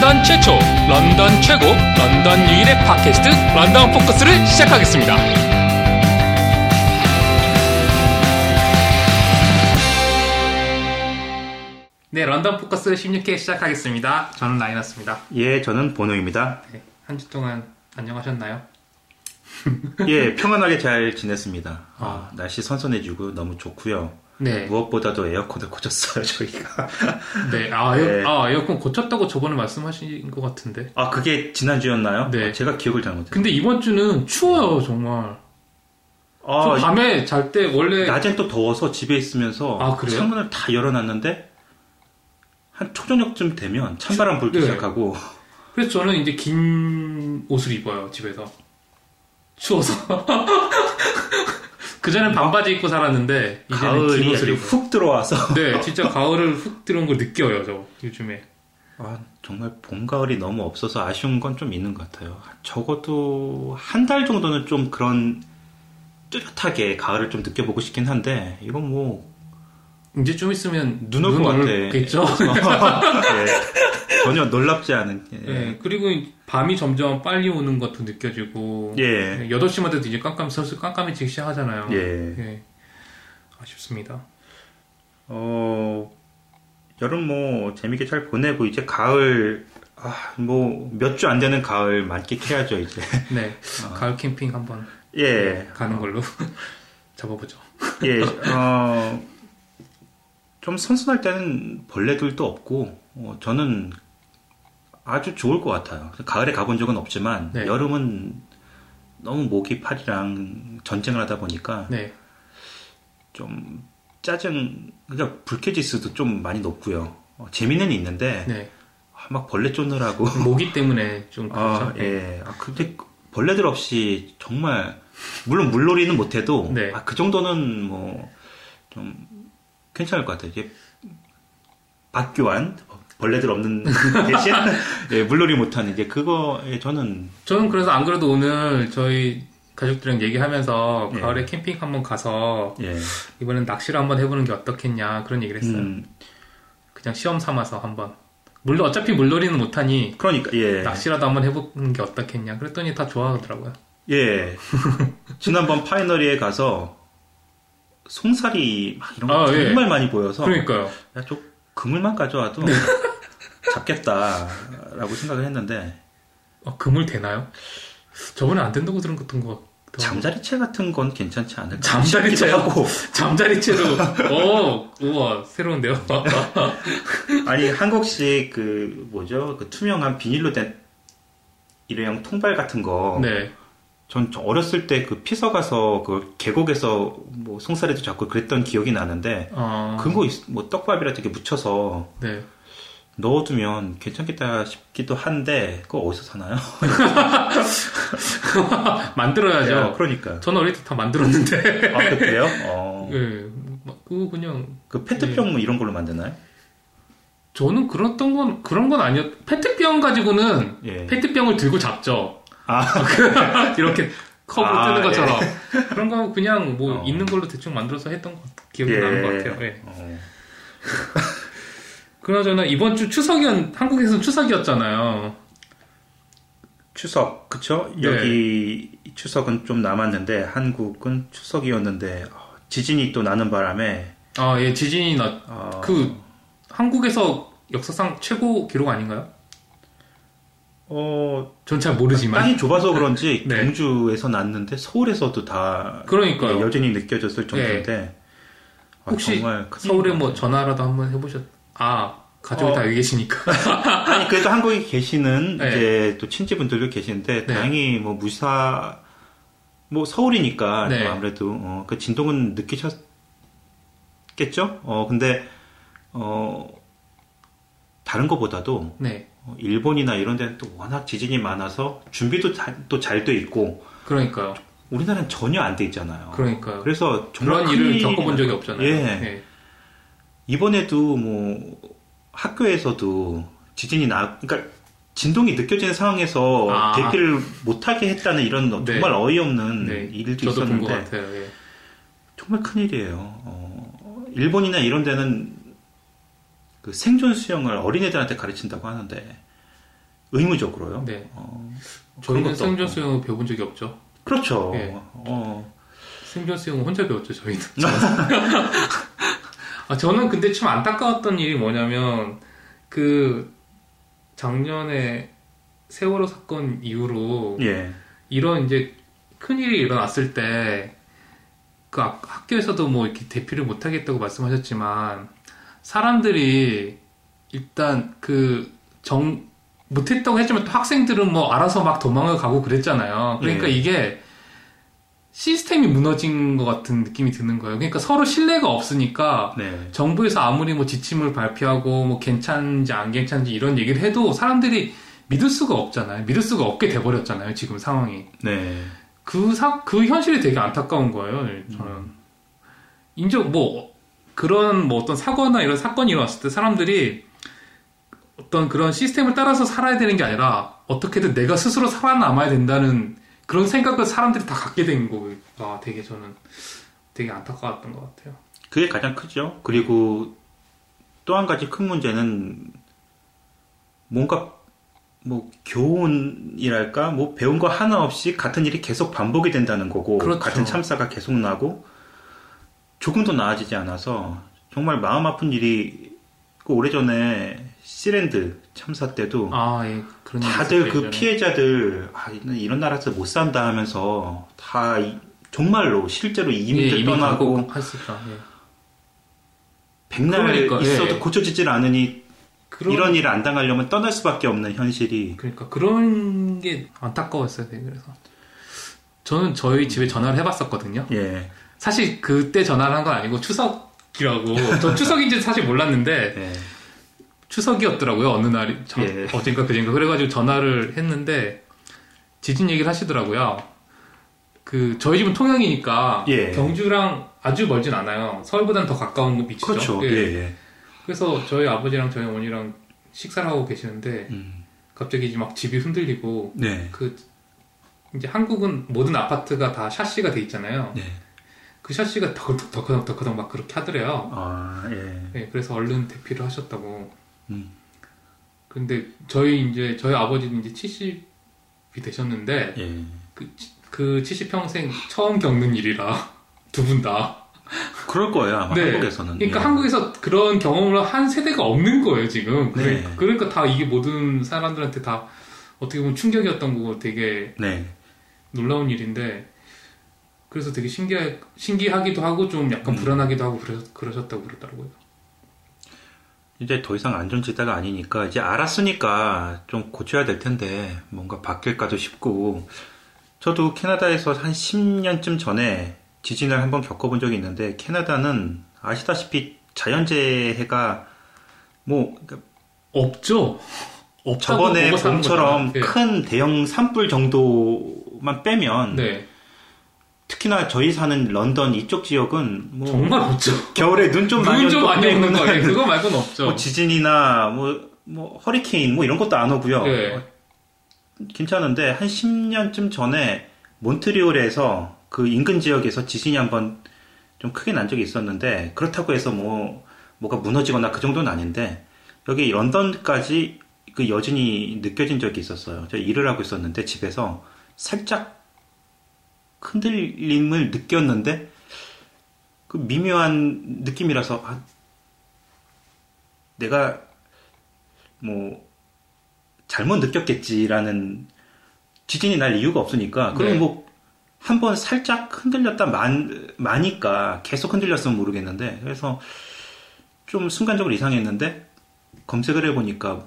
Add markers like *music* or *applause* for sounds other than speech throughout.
런던 최초, 런던 최고, 런던 유일의 팟캐스트 런던 포커스를 시작하겠습니다. 네, 런던 포커스 16회 시작하겠습니다. 저는 라이너스입니다. 예, 저는 보노입니다. 네, 한주 동안 안녕하셨나요? *laughs* 예, 평안하게 잘 지냈습니다. 아, 날씨 선선해지고 너무 좋고요. 네. 무엇보다도 에어컨을 고쳤어요, 저희가. 네, 아, 에어, 네. 아, 에어컨 고쳤다고 저번에 말씀하신 것 같은데. 아, 그게 지난 주였나요? 네. 아, 제가 기억을 잘못했어요. 근데 이번 주는 추워요, 정말. 저 아, 밤에 잘 때 원래 낮엔 또 더워서 집에 있으면서 아, 그래요? 창문을 다 열어놨는데 한 초저녁쯤 되면 찬바람 불기 네. 시작하고 그래서 저는 이제 긴 옷을 입어요 집에서 추워서 *laughs* 그 전엔 반바지 입고 살았는데 이제는 긴 가을이 옷을 입어요. 훅 들어와서 *laughs* 네, 진짜 가을을 훅 들어온 걸 느껴요 저 요즘에. 아, 정말 봄, 가을이 너무 없어서 아쉬운 건 좀 있는 것 같아요. 적어도 한 달 정도는 좀 그런 뚜렷하게 가을을 좀 느껴보고 싶긴 한데 이건 뭐 이제 좀 있으면 눈 올 것 같아. 오겠죠. 예, *laughs* 전혀 놀랍지 않은. 예. 네, 그리고 밤이 점점 빨리 오는 것도 느껴지고 예. 8시만 돼도 이제 깜깜 슬슬 깜깜해지기 시작하잖아요. 예. 예. 아쉽습니다. 어, 여름 뭐 재밌게 잘 보내고 이제 가을 아, 뭐 몇 주 안 되는 가을 만끽해야죠 이제. *laughs* 네, 가을 캠핑 한번 예. 가는 걸로 *laughs* 잡아보죠. 예. *laughs* 어, 좀 선선할 때는 벌레들도 없고 어, 저는 아주 좋을 것 같아요. 가을에 가본 적은 없지만 네. 여름은 너무 모기 팔이랑 전쟁을 하다 보니까 네, 좀 짜증 그러니까 불쾌지수도 좀 많이 높고요. 어, 재미는 있는데 네. 아, 막 벌레 쫓느라고 *laughs* 모기 때문에 좀 아, 그렇죠. 네. 예. 아, 근데 벌레들 없이 정말 물론 물놀이는 못해도 네. 아, 그 정도는 뭐 좀 괜찮을 것 같아요. 이게 박교환 벌레들 없는 대신 *laughs* 예, 물놀이 못하는 이제 그거 예, 저는 저는 그래서 안 그래도 오늘 저희 가족들이랑 얘기하면서 예. 가을에 캠핑 한번 가서 예. 이번엔 낚시를 한번 해보는 게 어떻겠냐 그런 얘기를 했어요. 음, 그냥 시험 삼아서 한번. 물론 어차피 물놀이는 못하니 그러니까 예. 낚시라도 한번 해보는 게 어떻겠냐. 그랬더니 다 좋아하더라고요. 예. *laughs* 지난번 파이널리에 가서 송사리 막 이런 거 아, 예. 정말 많이 보여서 그러니까요. 야, 저 그물만 가져와도 잡겠다라고 생각을 했는데 어, 그물 되나요? 저번에 안 된다고 들은 것던 것 같아요. 잠자리채 같은 건 괜찮지 않을까 잠자리채요? 싶기도 하고 *laughs* 잠자리채로. 어, 우와, 새로운데요? *laughs* 아니 한국식 그 뭐죠 그 투명한 비닐로 된 일회용 통발 같은 거. 네. 전 어렸을 때 그 피서 가서 그 계곡에서 뭐 송사리도 잡고 그랬던 기억이 나는데 어, 그거 있- 뭐 떡밥이랑 이렇게 묻혀서 네. 넣어두면 괜찮겠다 싶기도 한데 그거 어디서 사나요? *laughs* 만들어야죠. 야, 그러니까. 저는 어릴 때 다 만들었는데. 아 그래요? 어. *laughs* 예. 그거 그냥 그 페트병 뭐 이런 걸로 만드나요? 저는 그랬던 건 그런 건 아니었. 페트병 가지고는 예. 페트병을 들고 잡죠. 아 *laughs* 이렇게 컵으로 아, 뜨는 것처럼 그런 거 그냥 뭐 어. 있는 걸로 대충 만들어서 했던 것 기억이 예. 나는 것 같아요. 예. 어. 그나저나 이번 주 추석이었 한국에서는 추석이었잖아요. 추석 그쵸? 네. 여기 추석은 좀 남았는데 한국은 추석이었는데 어, 지진이 또 나는 바람에 아, 예, 지진이 나, 어, 그, 한국에서 역사상 최고 기록 아닌가요? 어, 전 잘 모르지만. 땅이 좁아서 그런지 *laughs* 네. 경주에서 났는데 서울에서도 다 그러니까요. 예, 여전히 느껴졌을 정도인데 아, 혹시 서울에 난 뭐. 전화라도 한번 해보셨, 아, 가족이 어. 다 여기 계시니까. *laughs* 아니 그래도 한국에 계시는 네. 이제 또 친지분들도 계시는데 네. 다행히 뭐 무사 뭐 서울이니까 네. 또 아무래도 어, 그 진동은 느끼셨겠죠? 어 근데 어 다른 것보다도 네. 어, 일본이나 이런 데는 또 워낙 지진이 많아서 준비도 또 잘 돼 있고 그러니까요. 우리나라는 전혀 안 돼 있잖아요. 그러니까요. 그래서 정말 그런 일을 겪어본 적이 나- 없잖아요. 예. 네. 이번에도 뭐 학교에서도 지진이 나, 그러니까 진동이 느껴지는 상황에서 아. 대피를 못하게 했다는 이런 네. 정말 어이없는 네. 일도 있었는데. 예. 정말 큰 일이에요. 어, 일본이나 이런 데는 그 생존 수영을 어린애들한테 가르친다고 하는데 의무적으로요. 네. 어, 저희는 것도 생존. 수영을 배워본 적이 없죠. 그렇죠. 예. 어, 생존 수영은 혼자 배웠죠, 저희는. *laughs* 아, 저는 근데 참 안타까웠던 일이 뭐냐면, 그, 작년에 세월호 사건 이후로, 예. 이런 이제 큰 일이 일어났을 때, 그 학- 학교에서도 뭐 이렇게 대피를 못 하겠다고 말씀하셨지만, 사람들이 일단 그 정, 못했다고 했지만 또 학생들은 뭐 알아서 막 도망을 가고 그랬잖아요. 그러니까 예. 이게 시스템이 무너진 것 같은 느낌이 드는 거예요. 그러니까 서로 신뢰가 없으니까 네. 정부에서 아무리 뭐 지침을 발표하고 뭐 괜찮은지 안 괜찮은지 이런 얘기를 해도 사람들이 믿을 수가 없잖아요. 믿을 수가 없게 돼버렸잖아요. 지금 상황이. 네. 그 사, 그 현실이 되게 안타까운 거예요. 저는. 인정, 뭐, 그런 뭐 어떤 사고나 이런 사건이 일어났을 때 사람들이 어떤 그런 시스템을 따라서 살아야 되는 게 아니라 어떻게든 내가 스스로 살아남아야 된다는 그런 생각을 사람들이 다 갖게 된 거가 되게 저는 되게 안타까웠던 것 같아요. 그게 가장 크죠. 그리고 또 한 가지 큰 문제는 뭔가 뭐 교훈이랄까 뭐 배운 거 하나 없이 같은 일이 계속 반복이 된다는 거고 그렇죠. 같은 참사가 계속 나고 조금도 나아지지 않아서 정말 마음 아픈 일이 그 오래전에 시랜드 참사 때도 아, 예. 다들 그. 피해자들 아, 이런 나라에서 못 산다 하면서 다 이- 정말로 실제로 예, 이민들 이미 떠나고 했었죠. 예. 백날 그러니까, 있어도 예. 고쳐지질 않으니 그런- 이런 일을 안 당하려면 떠날 수밖에 없는 현실이 그러니까 그런 게 안타까웠어요. 되게 그래서 저는 저희 집에 전화를 해봤었거든요. 예, 사실 그때 전화를 한 건 아니고 추석이라고 저 추석인지 사실 몰랐는데 *laughs* 예, 추석이었더라고요. 어느 날이 저- 예. 어젠가 그젠가 그래가지고 전화를 했는데 지진 얘기를 하시더라고요. 그 저희 집은 통영이니까 예. 경주랑 아주 멀진 않아요. 서울보다는 더 가까운 위치죠. 그렇죠. 예. 예, 예. 그래서 저희 아버지랑 저희 어머니랑 식사를 하고 계시는데 음, 갑자기 이제 막 집이 흔들리고 네, 그 이제 한국은 모든 아파트가 다 샤시가 돼 있잖아요. 네, 그 샤시가 덕커덕 막 그렇게 하더래요. 아, 예, 네, 그래서 얼른 대피를 하셨다고. 음. 근데 저희 이제 저희 아버지는 이제 70이 되셨는데 예. 그 70평생 처음 겪는 일이라 *laughs* 두 분 다. 그럴 거예요 아마 네. 한국에서는. 그러니까 예. 한국에서 그런 경험을 한 세대가 없는 거예요 지금. 네. 그러니까, 그러니까 다 이게 모든 사람들한테 다 어떻게 보면 충격이었던 거고 되게 네, 놀라운 일인데 그래서 되게 신기하, 신기하기도 하고 좀 약간 음. 불안하기도 하고 그러, 그러셨다고 그러더라고요. 이제 더 이상 안전지대가 아니니까 이제 알았으니까 좀 고쳐야 될 텐데 뭔가 바뀔까도 싶고 저도 캐나다에서 한 10년쯤 전에 지진을 한번 겪어본 적이 있는데 캐나다는 아시다시피 자연재해가 뭐 그러니까 없죠. 저번에 봄처럼 거잖아요. 큰 대형 산불 정도만 빼면 네. 네. 특히나 저희 사는 런던 이쪽 지역은 뭐 정말 없죠. 겨울에 눈 좀 많이 눈좀 오고 많이 오는 거예요. 그거 말고는 없죠. 뭐 지진이나 뭐, 뭐 허리케인 뭐 이런 것도 안 오고요. 네. 괜찮은데 한 10년쯤 전에 몬트리올에서 그 인근 지역에서 지진이 한번 좀 크게 난 적이 있었는데 그렇다고 해서 뭐 뭐가 무너지거나 그 정도는 아닌데 여기 런던까지 그 여진이 느껴진 적이 있었어요. 제가 일을 하고 있었는데 집에서 살짝 흔들림을 느꼈는데 그 미묘한 느낌이라서 아, 내가 뭐 잘못 느꼈겠지라는 지진이 날 이유가 없으니까 그럼 네. 뭐 한번 살짝 흔들렸다 만, 마니까 계속 흔들렸으면 모르겠는데 그래서 좀 순간적으로 이상했는데 검색을 해보니까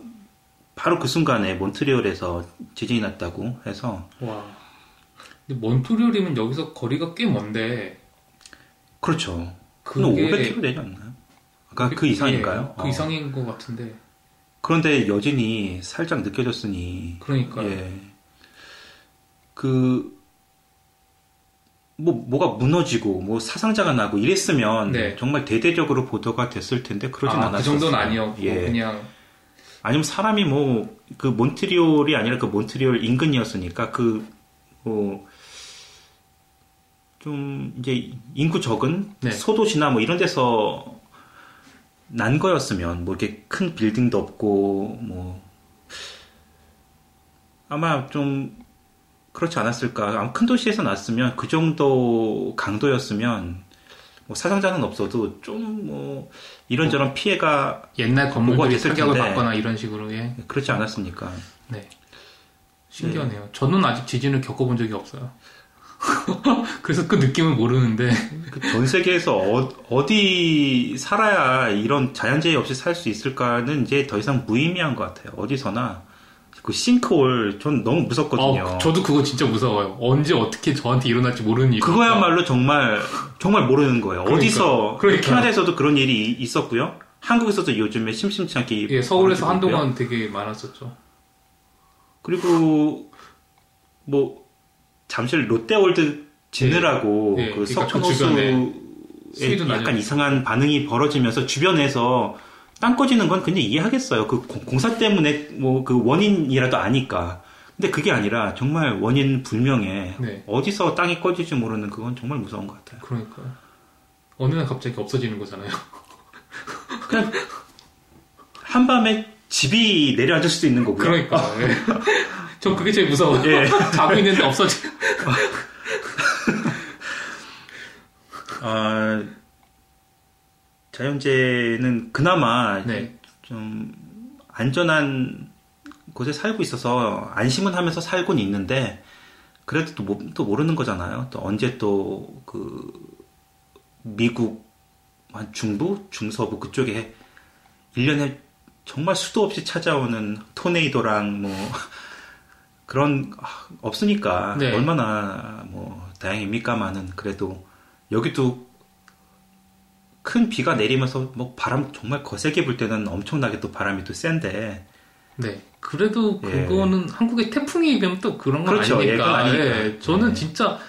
바로 그 순간에 몬트리올에서 지진이 났다고 해서 와. 몬트리올이면 여기서 거리가 꽤 먼데 그렇죠. 그게 그게 500km 되지 않나요? 아까 그 이상인가요? 예, 그 어. 이상인 것 같은데. 그런데 여진이 살짝 느껴졌으니 그러니까요. 예. 그, 뭐, 뭐가 무너지고, 뭐, 사상자가 나고 이랬으면, 네. 정말 대대적으로 보도가 됐을 텐데, 그러진 아, 않았어요. 그 정도는 아니었고 예. 그냥 아니면 사람이 뭐, 그 몬트리올이 아니라 그 몬트리올 인근이었으니까, 그, 뭐, 좀, 이제, 인구 적은 네. 소도시나 뭐 이런 데서 난 거였으면, 뭐, 이렇게 큰 빌딩도 없고, 뭐, 아마 좀 그렇지 않았을까. 아마 큰 도시에서 났으면 그 정도 강도였으면 뭐 사상자는 없어도 좀 뭐 이런저런 피해가 옛날 건물들이 텐데. 받거나 이런 식으로 예. 그렇지 않았습니까? 네. 신기하네요. 저는 아직 지진을 겪어본 적이 없어요. *laughs* 그래서 그 느낌을 모르는데 그전 세계에서 어, 디 살아야 이런 자연재해 없이 살 수 있을까는 이제 더 이상 무의미한 것 같아요. 어디서나 그 싱크홀 전 너무 무섭거든요. 어, 저도 그거 진짜 무서워요. 언제 어떻게 저한테 일어날지 모르는 일. 그거야말로 정말 정말 모르는 거예요. 그러니까. 어디서 그러니까. 캐나다에서도 그런 일이 있었고요. 한국에서도 요즘에 심심치 않게 예, 서울에서. 한동안 되게 많았었죠. 그리고 뭐 잠시 롯데월드 지느라고 예, 예, 그 그러니까 그 석촌호수에 수위도 약간. 이상한 반응이 벌어지면서 주변에서 땅 꺼지는 건 그냥 이해하겠어요. 그 공- 공사 때문에 뭐 그 원인이라도 아니까. 근데 그게 아니라 정말 원인 불명에 네. 어디서 땅이 꺼질지 모르는 그건 정말 무서운 것 같아요. 그러니까요. 어느 날 갑자기 없어지는 거잖아요. *laughs* 그냥 한밤에 집이 내려앉을 수도 있는 거고요. 그러니까. *laughs* 예. 전 그게 제일 무서워요. 예. *laughs* 자고 있는데 없어지. 아, 자연재해는 그나마 네. 좀 안전한 곳에 살고 있어서 안심은 하면서 살곤 있는데 그래도 또, 모- 또 모르는 거잖아요. 또 언제 또 그 미국 한 중부, 중서부 그쪽에 1년에 정말 수도 없이 찾아오는 토네이도랑 뭐 그런 아, 없으니까 네. 얼마나 뭐 다행입니까만은 그래도 여기도 큰 비가 내리면서 뭐 바람 정말 거세게 불 때는 엄청나게 또 바람이 또 센데 네. 그래도 예. 그거는 한국의 태풍에 비하면 또 그런 건 그렇죠. 예, 아니니까. 아니니까. 예, 저는 예. 진짜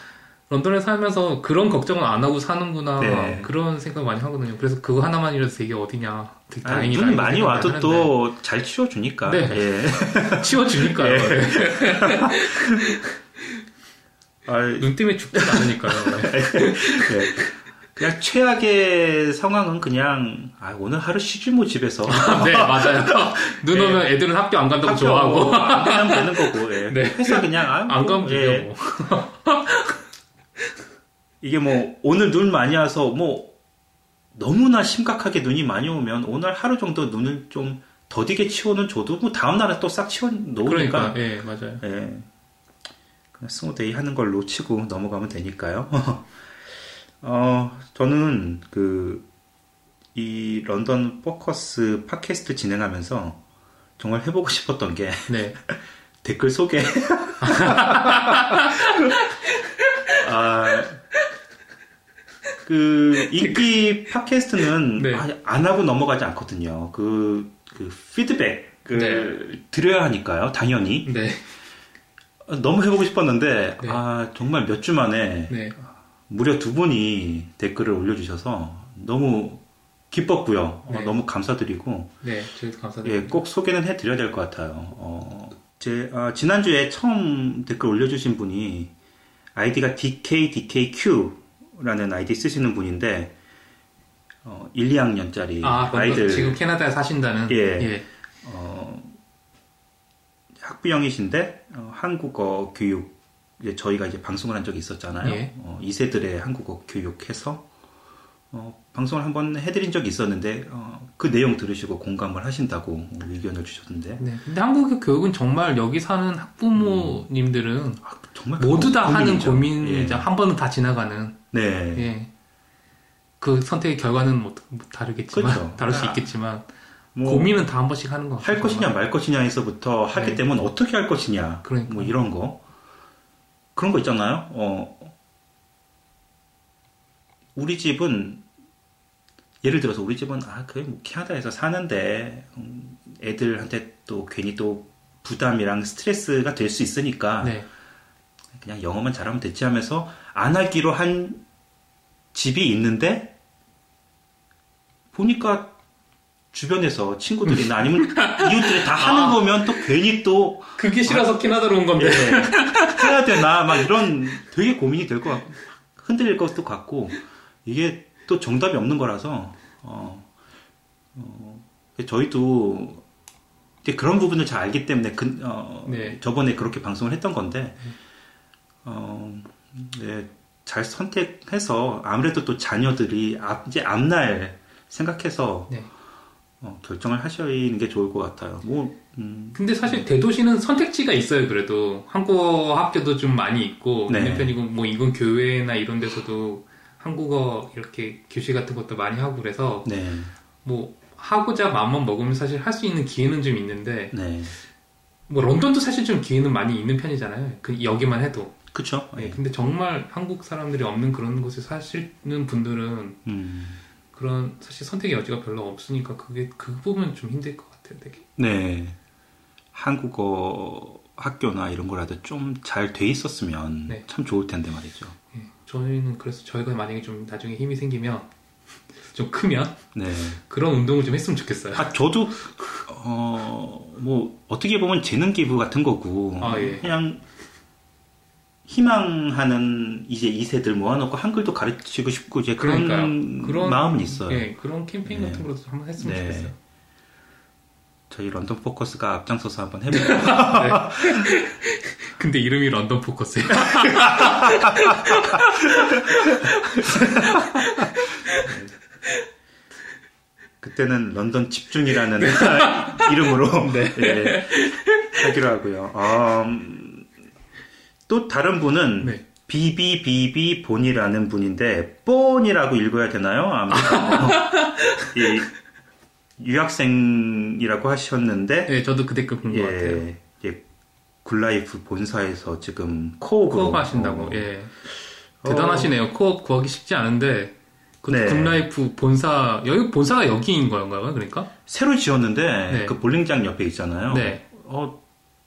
런던에 살면서 그런 걱정은 안 하고 사는구나 네. 그런 생각 많이 하거든요. 그래서 그거 하나만이라도 되게 어디냐 되게 아, 다행이다. 눈이 이런 많이 와도. 또 잘 치워주니까 네. 예. *laughs* 치워주니까요. 예. 예. *laughs* 아, 눈 때문에 죽지 않으니까요. *laughs* 예. 그냥 최악의 상황은 그냥 아, 오늘 하루 쉬지 뭐 집에서 네 맞아요. 눈 오면 애들은 학교 안 간다고 학교 좋아하고 안 가면 되는 거고 예. 네. 회사 그냥 아, 안 뭐, 가면 예. 되죠. 뭐. 이게 뭐 오늘 눈 많이 와서 뭐 너무나 심각하게 눈이 많이 오면 오늘 하루 정도 눈을 좀 더디게 치워는 줘도 뭐 다음 날에 또 싹 치워 놓으니까 그러니까 예 맞아요. 예. 그냥 snow day 하는 걸로 치고 넘어가면 되니까요. *laughs* 어, 저는 그, 이 런던 포커스 팟캐스트 진행하면서 정말 해보고 싶었던 게 네. *laughs* 댓글 소개. *laughs* 아, 그, 인기 팟캐스트는 네. 아- 안 하고 넘어가지 않거든요. 그, 그 피드백을 드려야 하니까요, 당연히. 네. 너무 해보고 싶었는데, 네. 아, 정말 몇 주 만에 네. 무려 두 분이 댓글을 올려주셔서 너무 기뻤고요. 어, 네. 너무 감사드리고, 네. 저희도 감사드립니다. 예, 꼭 소개는 해드려야 될 것 같아요. 어, 제, 아, 지난주에 처음 댓글 올려주신 분이 아이디가 DKDKQ 라는 아이디 쓰시는 분인데, 어, 1, 2학년짜리 아, 아이들, 지금 캐나다에 사신다는. 예. 어, 학부형이신데, 어, 한국어 교육, 이제 저희가 이제 방송을 한 적이 있었잖아요. 예. 어, 2세들의 한국어 교육해서, 어, 방송을 한번 해드린 적이 있었는데, 어, 그 내용 들으시고 공감을 하신다고 의견을 주셨는데, 네. 근데 한국의 교육은 정말 여기 사는 학부모님들은 아, 정말 모두 다 하는 고민이죠. 고민이죠. 한 번은 다 지나가는. 예. 네. 예. 그 선택의 결과는 뭐, 뭐 다르겠지만, 그렇죠. *laughs* 다를 수 아, 있겠지만, 뭐, 고민은 다 한 번씩 하는 것 같아요. 할 것이냐 말 것이냐에서부터 하게 네. 되면 어떻게 할 것이냐 그러니까. 뭐 이런 거 그런 거 있잖아요 어 우리 집은 예를 들어서 우리 집은 아 그래 뭐 캐나다에서 사는데 음, 애들한테 또 괜히 또 부담이랑 스트레스가 될 수 있으니까 네. 그냥 영어만 잘하면 됐지 하면서 안 하기로 한 집이 있는데 보니까 주변에서 친구들이나 아니면 *laughs* 이웃들이 다 하는 아. 거면 또 괜히 또 그게 싫어서 캐나다로 온 건데. 예, 해야 되나 막 이런 되게 고민이 될 것 같고 흔들릴 것도 같고 이게 또 정답이 없는 거라서 어, 어, 저희도 그런 부분을 잘 알기 때문에 그, 어, 네. 저번에 그렇게 방송을 했던 건데 어, 네, 잘 선택해서 아무래도 또 자녀들이 앞, 이제 앞날 생각해서 네. 어, 결정을 하시는 게 좋을 것 같아요. 뭐 음, 근데 사실 대도시는 선택지가 있어요. 그래도 한국어 학교도 좀 많이 있고 네. 있는 편이고 뭐 인근 교회나 이런 데서도 한국어 이렇게 교실 같은 것도 많이 하고 그래서 네, 뭐 하고자 마음만 먹으면 사실 할 수 있는 기회는 좀 있는데 네, 뭐 런던도 사실 좀 기회는 많이 있는 편이잖아요. 그 여기만 해도. 그렇죠. 네, 근데 정말 한국 사람들이 없는 그런 곳에 사시는 분들은 음, 그런 사실 선택의 여지가 별로 없으니까 그게 그 부분 좀 힘들 것 같아요. 되게. 네, 한국어 학교나 이런 거라도 좀 잘 돼 있었으면 네. 참 좋을 텐데 말이죠. 예, 저희는 그래서 저희가 만약에 좀 나중에 힘이 생기면 *laughs* 좀 크면 네. 그런 운동을 좀 했으면 좋겠어요. 아, 저도, 어, 뭐, 어떻게 보면 재능 기부 같은 거고, 아, 예. 그냥, 희망하는 이제 2세들 모아놓고 한글도 가르치고 싶고, 이제 그런. 그런- 마음은 있어요. 예, 그런 캠페인 네. 같은 것도 한번 했으면 네. 좋겠어요. 저희 런던 포커스가 앞장서서 한번 해볼까요? *laughs* 근데 이름이 런던 포커스예요. *laughs* 그때는 런던 집중이라는 *laughs* 이름으로 예, 하기로 하고요. 음, 또 다른 분은 네. 비비비비 본이라는 분인데 본이라고 읽어야 되나요? 아무튼 *laughs* 유학생이라고 하셨는데 네, 저도 그 댓글 본것 같아요. 예, 예, GoodLife 본사에서 지금 co-op으로 co-op 하신다고. 어, 예. 대단하시네요. co-op 구하기 쉽지 않은데 그 네. GoodLife 본사 여기 본사가 여기인 건가요? 그러니까? 새로 지었는데 네. 그 볼링장 옆에 있잖아요. 네. 어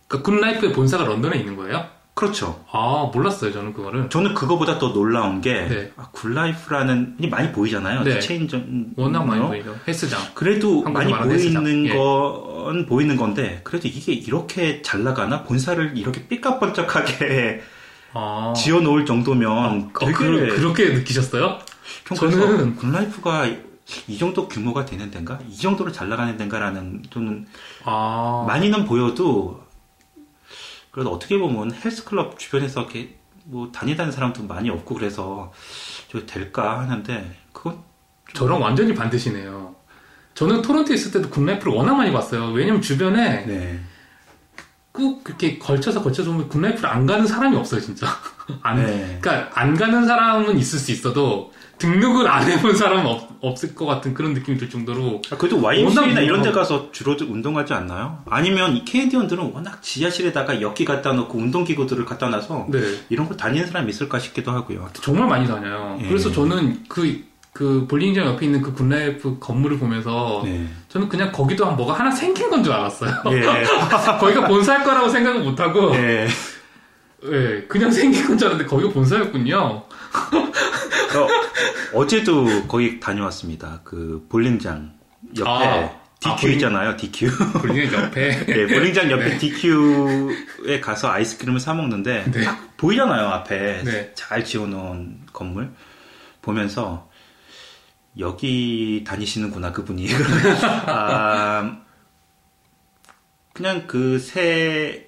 그 GoodLife의 본사가 런던에 있는 거예요? 그렇죠. 아 몰랐어요 저는 그거를. 저는 그거보다 더 놀라운 게 네. 아, GoodLife라는 게 많이 보이잖아요. 네. 체인점 워낙 많이 어? 보이죠. 헬스장. 그래도 많이 말하는 헬스장. 보이는 예. 건 보이는 건데 그래도 이게 이렇게 잘 나가나 본사를 이렇게 삐까뻔쩍하게 아. 지어 놓을 정도면 어, 되게 그, 그렇게 느끼셨어요? 형, 저는- GoodLife가 이 정도 규모가 되는 데인가? 이 정도로 잘 나가는 데인가라는 저는 아. 많이는 보여도 그래도 어떻게 보면 헬스클럽 주변에서 이렇게 뭐 다니다는 사람도 많이 없고 그래서 저 될까 하는데 그건 저랑 완전히 반대시네요. 저는 토론토에 있을 때도 GoodLife를 워낙 많이 봤어요. 왜냐면 주변에 네. 꾹 그렇게 걸쳐서 걸쳐서 보면 GoodLife를 안 가는 사람이 없어요, 진짜. *laughs* 안, 네. 그러니까 안 가는 사람은 있을 수 있어도 등록을 안 해본 사람은 없, 없을 것 같은 그런 느낌이 들 정도로 아, 그래도 YMCA나 이런 데 유명하고. 가서 주로 운동하지 않나요? 아니면 이 Canadian들은 워낙 지하실에다가 역기 갖다 놓고 운동기구들을 갖다 놔서 네 이런 거 다니는 사람이 있을까 싶기도 하고요. 정말 많이 다녀요. 예. 그래서 저는 그, 그 볼링장 옆에 있는 그 GoodLife 건물을 보면서 네. 저는 그냥 거기도 한 뭐가 하나 생긴 건 줄 알았어요. 예. *laughs* 거기가 본사일 거라고 생각을 못 하고 예. 예, 그냥 생긴 건 줄 알았는데 거기가 본사였군요. 어, 어제도 거기 다녀왔습니다. 그 볼링장 옆에 아. DQ 아, 볼링- 있잖아요. DQ. 볼링장 옆에 예, *laughs* 볼링장 옆에 네. DQ에 가서 아이스크림을 사 먹는데 네. 딱 보이잖아요. 앞에 네. 잘 지어놓은 건물 보면서 여기 다니시는구나 그분이. *laughs* 아, 그냥 그 새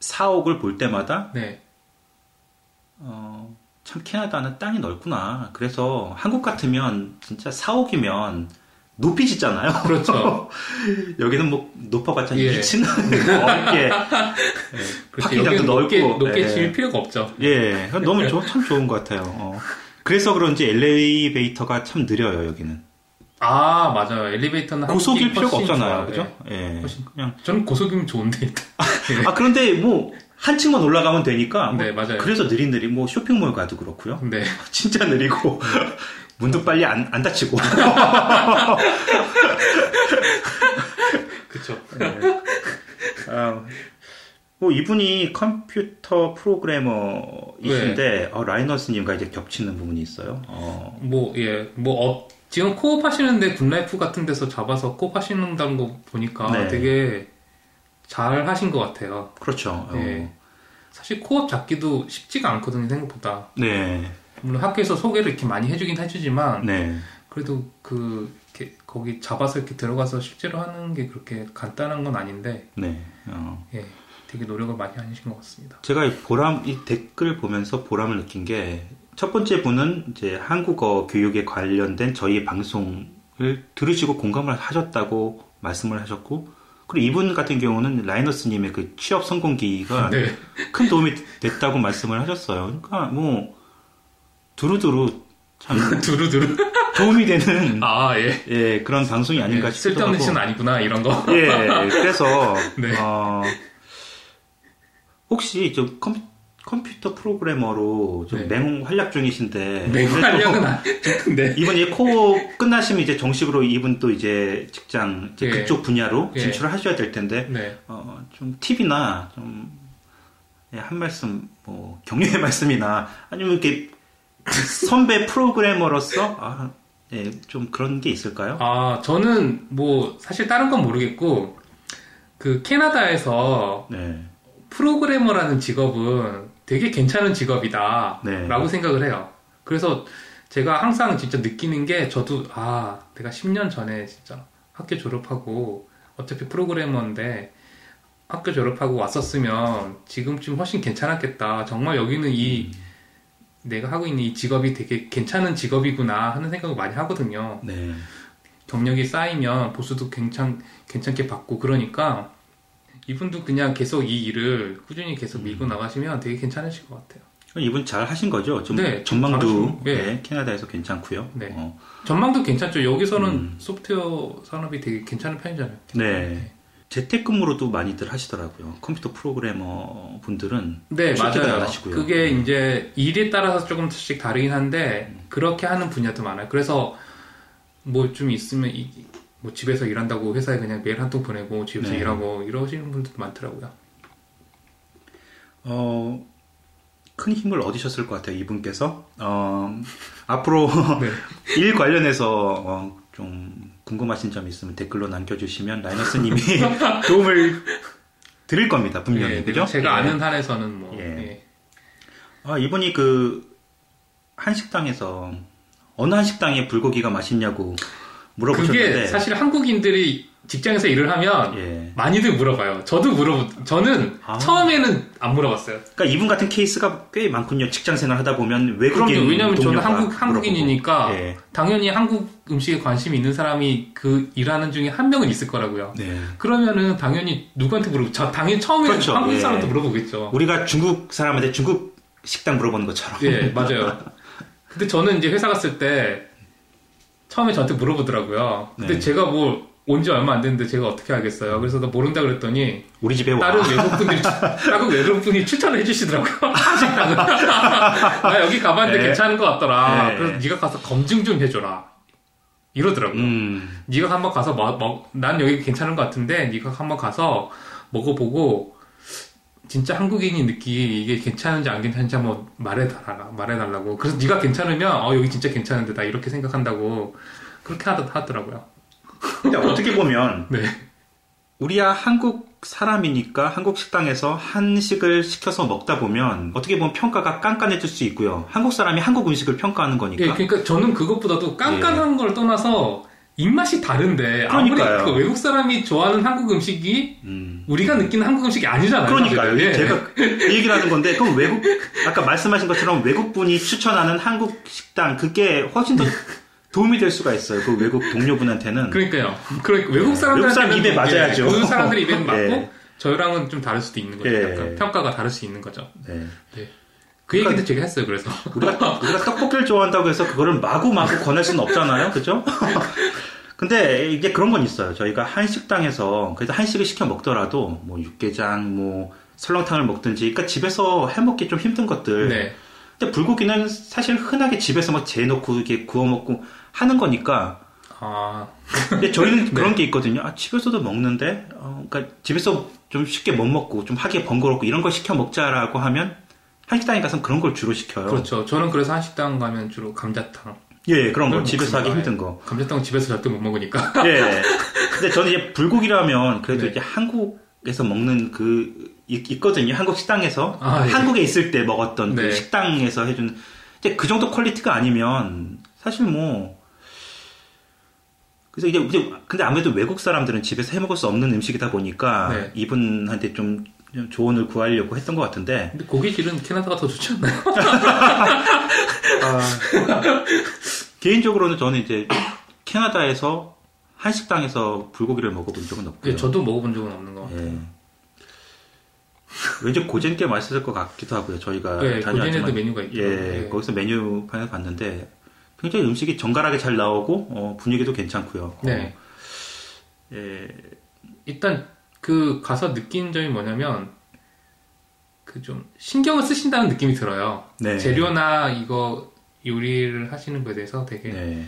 사옥을 볼 때마다 네. 어, 참 캐나다는 땅이 넓구나. 그래서 한국 같으면 진짜 사옥이면 높이 짓잖아요. *laughs* 그렇죠. 여기는 뭐 높아봤자 예. 2층 넓게 그렇죠. 파킹장도 높게, 넓고, 높게 예. 지을 필요가 없죠. 예 너무 좋, 참 좋은 것 같아요. 어. 그래서 그런지 엘리베이터가 참 느려요 여기는 아, 맞아요. 엘리베이터는 고속일 필요가 없잖아요, 좋아요. 그죠? 예 훨씬- 그냥 저는 고속이면 좋은데. 예. 아 그런데 뭐 한 층만 올라가면 되니까 뭐 네, 맞아요. 그래서 느릿느릿 뭐 쇼핑몰 가도 그렇고요. 네. *laughs* 진짜 느리고 *laughs* 문도 빨리 안, 안 닫히고 *laughs* 그쵸. 아, 뭐 이분이 컴퓨터 프로그래머이신데 어, 라이너스님과 이제 겹치는 부분이 있어요. 어, 뭐, 예. 뭐, 어, 지금 co-op 하시는데 GoodLife 같은 데서 잡아서 co-op 하시는다는 거 보니까 네. 되게 잘 하신 것 같아요. 그렇죠. 어, 예. 사실 co-op 잡기도 쉽지가 않거든요, 생각보다. 네, 물론 학교에서 소개를 이렇게 많이 해주긴 해주지만, 네, 그래도 그 이렇게 거기 잡아서 이렇게 들어가서 실제로 하는 게 그렇게 간단한 건 아닌데 네. 어. 예, 되게 노력을 많이 하신 것 같습니다. 제가 이 보람 이 댓글 보면서 보람을 느낀 게 첫 번째 분은 이제 한국어 교육에 관련된 저희 방송을 들으시고 공감을 하셨다고 말씀을 하셨고 그리고 이분 같은 경우는 라이너스님의 그 취업 성공기가 네, 큰 도움이 됐다고 말씀을 하셨어요. 그러니까 뭐 두루두루 참 *laughs* 두루두루. 도움이 되는 *laughs* 아 예. 예, 그런 방송이 아닌가 예, 싶기도 쓸데없는. 짓은 아니구나 이런 거. 예, 그래서 *laughs* 네. 어, 혹시 좀 컴, 컴퓨터 프로그래머로 좀 네. 맹 활약 중이신데 맹 활약은 안. 네. *laughs* 이번 이제 코어 끝나시면 이제 정식으로 이분 또 이제 직장 이제 예. 그쪽 분야로 예. 진출을 하셔야 될 텐데 네. 어, 좀 팁이나 좀 예, 한 말씀 뭐 격려의 *laughs* 말씀이나 아니면 이렇게 선배 프로그래머로서 아, 예, 좀 그런 게 있을까요? 아 저는 뭐 사실 다른 건 모르겠고 그 캐나다에서 네. 프로그래머라는 직업은 되게 괜찮은 직업이다. 네. 라고 생각을 해요. 그래서 제가 항상 진짜 느끼는 게 저도 아, 내가 10년 전에 진짜 학교 졸업하고 어차피 프로그래머인데 학교 졸업하고 왔었으면 지금쯤 훨씬 괜찮았겠다. 정말 여기는 이 내가 하고 있는 이 직업이 되게 괜찮은 직업이구나 하는 생각을 많이 하거든요. 네. 경력이 쌓이면 보수도 괜찮, 괜찮게 받고 그러니까 이분도 그냥 계속 이 일을 꾸준히 계속 밀고 나가시면 되게 괜찮으실 것 같아요. 이분 잘 하신 거죠? 좀 네, 전망도 예. 네, 캐나다에서 괜찮고요. 네. 어, 전망도 괜찮죠. 여기서는 음. 소프트웨어 산업이 되게 괜찮은 편이잖아요. 네. 재택근무로도 많이들 하시더라고요. 컴퓨터 프로그래머 분들은 네, 맞아요. 하시고요. 그게 이제 일에 따라서 조금씩 다르긴 한데 그렇게 하는 분야도 많아요. 그래서 뭐 좀 있으면 이- 뭐 집에서 일한다고 회사에 그냥 메일 한 통 보내고 집에서 네. 일하고 이러시는 분들도 많더라고요. 어, 큰 힘을 얻으셨을 것 같아요. 이분께서 어, 앞으로 *laughs* 네. *laughs* 일 관련해서 어, 좀 궁금하신 점 있으면 댓글로 남겨주시면 라이너스님이 *laughs* 도움을 드릴 겁니다. 분명히 예, 그죠? 제가 예. 아는 한에서는 뭐 예. 예. 아, 이분이 그 한식당에서 어느 한식당에 불고기가 맛있냐고 물어보셨는데 그게 사실 한국인들이 직장에서 일을 하면 예. 많이들 물어봐요. 저도 물어보, 저는 아. 처음에는 안 물어봤어요. 그러니까 이분 같은 케이스가 꽤 많군요. 직장 생활 하다 보면 외국인 그럼요. 왜냐면 저는 한국, 한국인이니까. 예. 당연히 한국 음식에 관심이 있는 사람이 그 일하는 중에 한 명은 있을 거라고요. 네. 그러면은 당연히 누구한테 물어보, 저 당연히 처음에 그렇죠. 한국 예. 사람한테 물어보겠죠. 우리가 중국 사람한테 중국 식당 물어보는 것처럼. 예, 맞아요. 근데 저는 이제 회사 갔을 때 처음에 저한테 물어보더라고요. 근데 네. 제가 뭐 온지 얼마 안 됐는데 제가 어떻게 알겠어요. 그래서 나 모른다 그랬더니 우리 집에 와. 다른 외국분들이 다른 외국분이 추천을 해주시더라고요. *laughs* 나 여기 가봤는데 네. 괜찮은 것 같더라. 네. 그래서 네가 가서 검증 좀 해줘라. 이러더라고요. 음. 네가 한번 가서 먹, 먹- 난 여기 괜찮은 것 같은데 네가 한번 가서 먹어보고 진짜 한국인이 느끼 이게 괜찮은지 안 괜찮은지 한번 말해달라 말해달라고. 그래서 네가 괜찮으면 어 여기 진짜 괜찮은데 나 이렇게 생각한다고 그렇게 하더, 하더라고요. 근데 어떻게 보면 *laughs* 네. 우리야 한국 사람이니까 한국 식당에서 한식을 시켜서 먹다 보면 어떻게 보면 평가가 깐깐해질 수 있고요. 한국 사람이 한국 음식을 평가하는 거니까. 예, 그러니까 저는 그것보다도 깐깐한 걸 떠나서 입맛이 다른데 아무리 그러니까요. 그 외국 사람이 좋아하는 한국 음식이 음. 우리가 느끼는 한국 음식이 아니잖아요. 그러니까요. 예. 제가 그 얘기를 하는 건데, 그럼 외국, 아까 말씀하신 것처럼 외국 분이 추천하는 한국 식당, 그게 훨씬 더 도움이 될 수가 있어요. 그 외국 동료분한테는. 그러니까요. 그러니까 외국 사람들 외국 사람 입에 맞아야죠. 그 사람들 입에는 *laughs* 맞고 예. 저희랑은 좀 다를 수도 있는 거죠. 예. 약간 평가가 다를 수 있는 거죠. 네. 그 얘기도 제가 했어요. 그래서 우리가, 우리가 떡볶이를 좋아한다고 해서 그거를 마구 마구 권할 수는 없잖아요. 그죠? 근데 이제 그런 건 있어요. 저희가 한식당에서 그래서 한식을 시켜 먹더라도 뭐 육개장, 뭐 설렁탕을 먹든지 그러니까 집에서 해 먹기 좀 힘든 것들. 네, 근데 불고기는 사실 흔하게 집에서 막 재놓고 이렇게 구워 먹고 하는 거니까 아 근데 저희는 *laughs* 네. 그런 게 있거든요. 아, 집에서도 먹는데, 어, 그러니까 집에서 좀 쉽게 못 먹고 좀 하기 번거롭고 이런 걸 시켜 먹자라고 하면 한식당에 가서 그런 걸 주로 시켜요. 그렇죠. 저는 그래서 한식당 가면 주로 감자탕. 예, 그런 거 집에서 하기. 힘든 거. 감자탕은 집에서 절대 못 먹으니까. *laughs* 예. 근데 저는 이제 불고기라면 그래도 네. 이제 한국에서 먹는 그 있- 있거든요. 한국 식당에서 아, 예. 한국에 있을 때 먹었던 그 네. 식당에서 해주는 이제 그 정도 quality가 아니면 사실 뭐 그래서 이제 이제 근데 아무래도 외국 사람들은 집에서 해 먹을 수 없는 음식이다 보니까 네. 이분한테 좀 조언을 구하려고 했던 것 같은데 근데 고기질은 캐나다가 더 좋지 않나요? *laughs* 아, 개인적으로는 저는 이제 캐나다에서 한식당에서 불고기를 먹어본 적은 없고요. 예, 저도 먹어본 적은 없는 것 같아요. 예. 왠지 고젠 꽤 맛있을 것 같기도 하고요. 저희가 네, 다녀왔지만 메뉴가 있죠. 예, 예. 거기서 메뉴판을 봤는데 굉장히 음식이 정갈하게 잘 나오고 어, 분위기도 괜찮고요. 네. 어, 예, 일단 그 가서 느낀 점이 뭐냐면 그 좀 신경을 쓰신다는 느낌이 들어요. 네. 재료나 이거 요리를 하시는 거에 대해서 되게 네.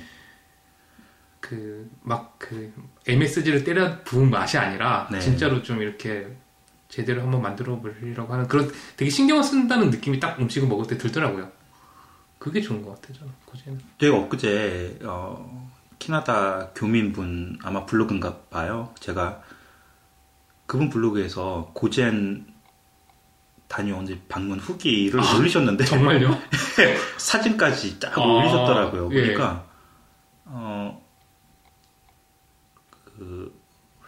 그막그 MSG를 때려 부은 맛이 아니라 네. 진짜로 좀 이렇게 제대로 한번 만들어 보려고 하는 그런 되게 신경을 쓴다는 느낌이 딱 음식을 먹을 때 들더라고요. 그게 좋은 것 같아요, 저는 고제는. 제가 엊그제 어, 캐나다 교민분 아마 블로그인가 봐요. 제가 그분 블로그에서 고젠 다녀온 집 방문 후기를 아, 올리셨는데 정말요? *laughs* 사진까지 딱 아, 올리셨더라고요. 예. 보니까 어, 그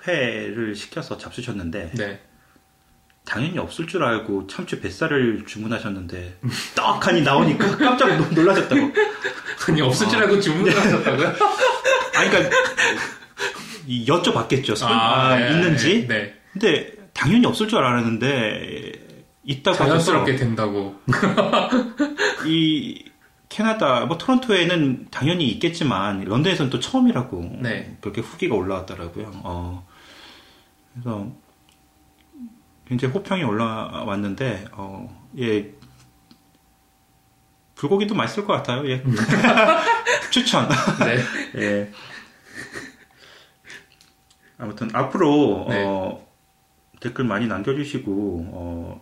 회를 시켜서 잡수셨는데 네. 당연히 없을 줄 알고 참치 뱃살을 주문하셨는데 떡하니 나오니까 깜짝 놀- 놀라셨다고. 아니 없을 줄 알고 주문을 하셨다고요? 아니 그러니까 이 여쭤봤겠죠. 설마 예, 있는지. 네. 근데 당연히 없을 줄 알았는데 있다고 자연스럽게 된다고. *laughs* 이 캐나다 뭐 토론토에는 당연히 있겠지만 런던에서는 또 처음이라고 네. 그렇게 후기가 올라왔더라고요. 어, 그래서 굉장히 호평이 올라왔는데 어, 예 불고기도 맛있을 것 같아요. 예 *laughs* 추천. 네. *laughs* 예. 아무튼 앞으로 네. 어, 댓글 많이 남겨주시고 어,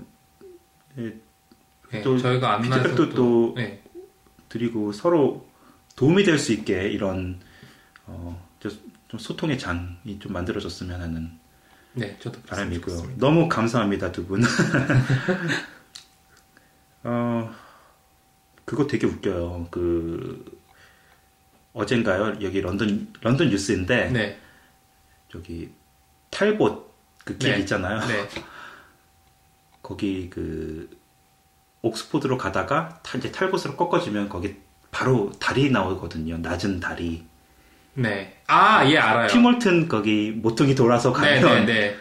예, 네, 또 저희가 피드백도 또, 또 네. 드리고 서로 도움이 될 수 있게 이런 어, 저- 좀 소통의 장이 좀 만들어졌으면 하는 네, 저도 바람이고요. 좋겠습니다. 너무 감사합니다 두 분. *laughs* 어, 그거 되게 웃겨요. 그 어젠가요? 여기 런던 런던 뉴스인데 네, 저기 탈봇 그길 네. 있잖아요. 네, *laughs* 거기 그 옥스포드로 가다가 타- 이제 탈봇으로 꺾어지면 거기 바로 다리 나오거든요. 낮은 다리. 네. 아, 예, 알아요. 티몰튼 거기 모퉁이 돌아서 네, 가면 네, 네.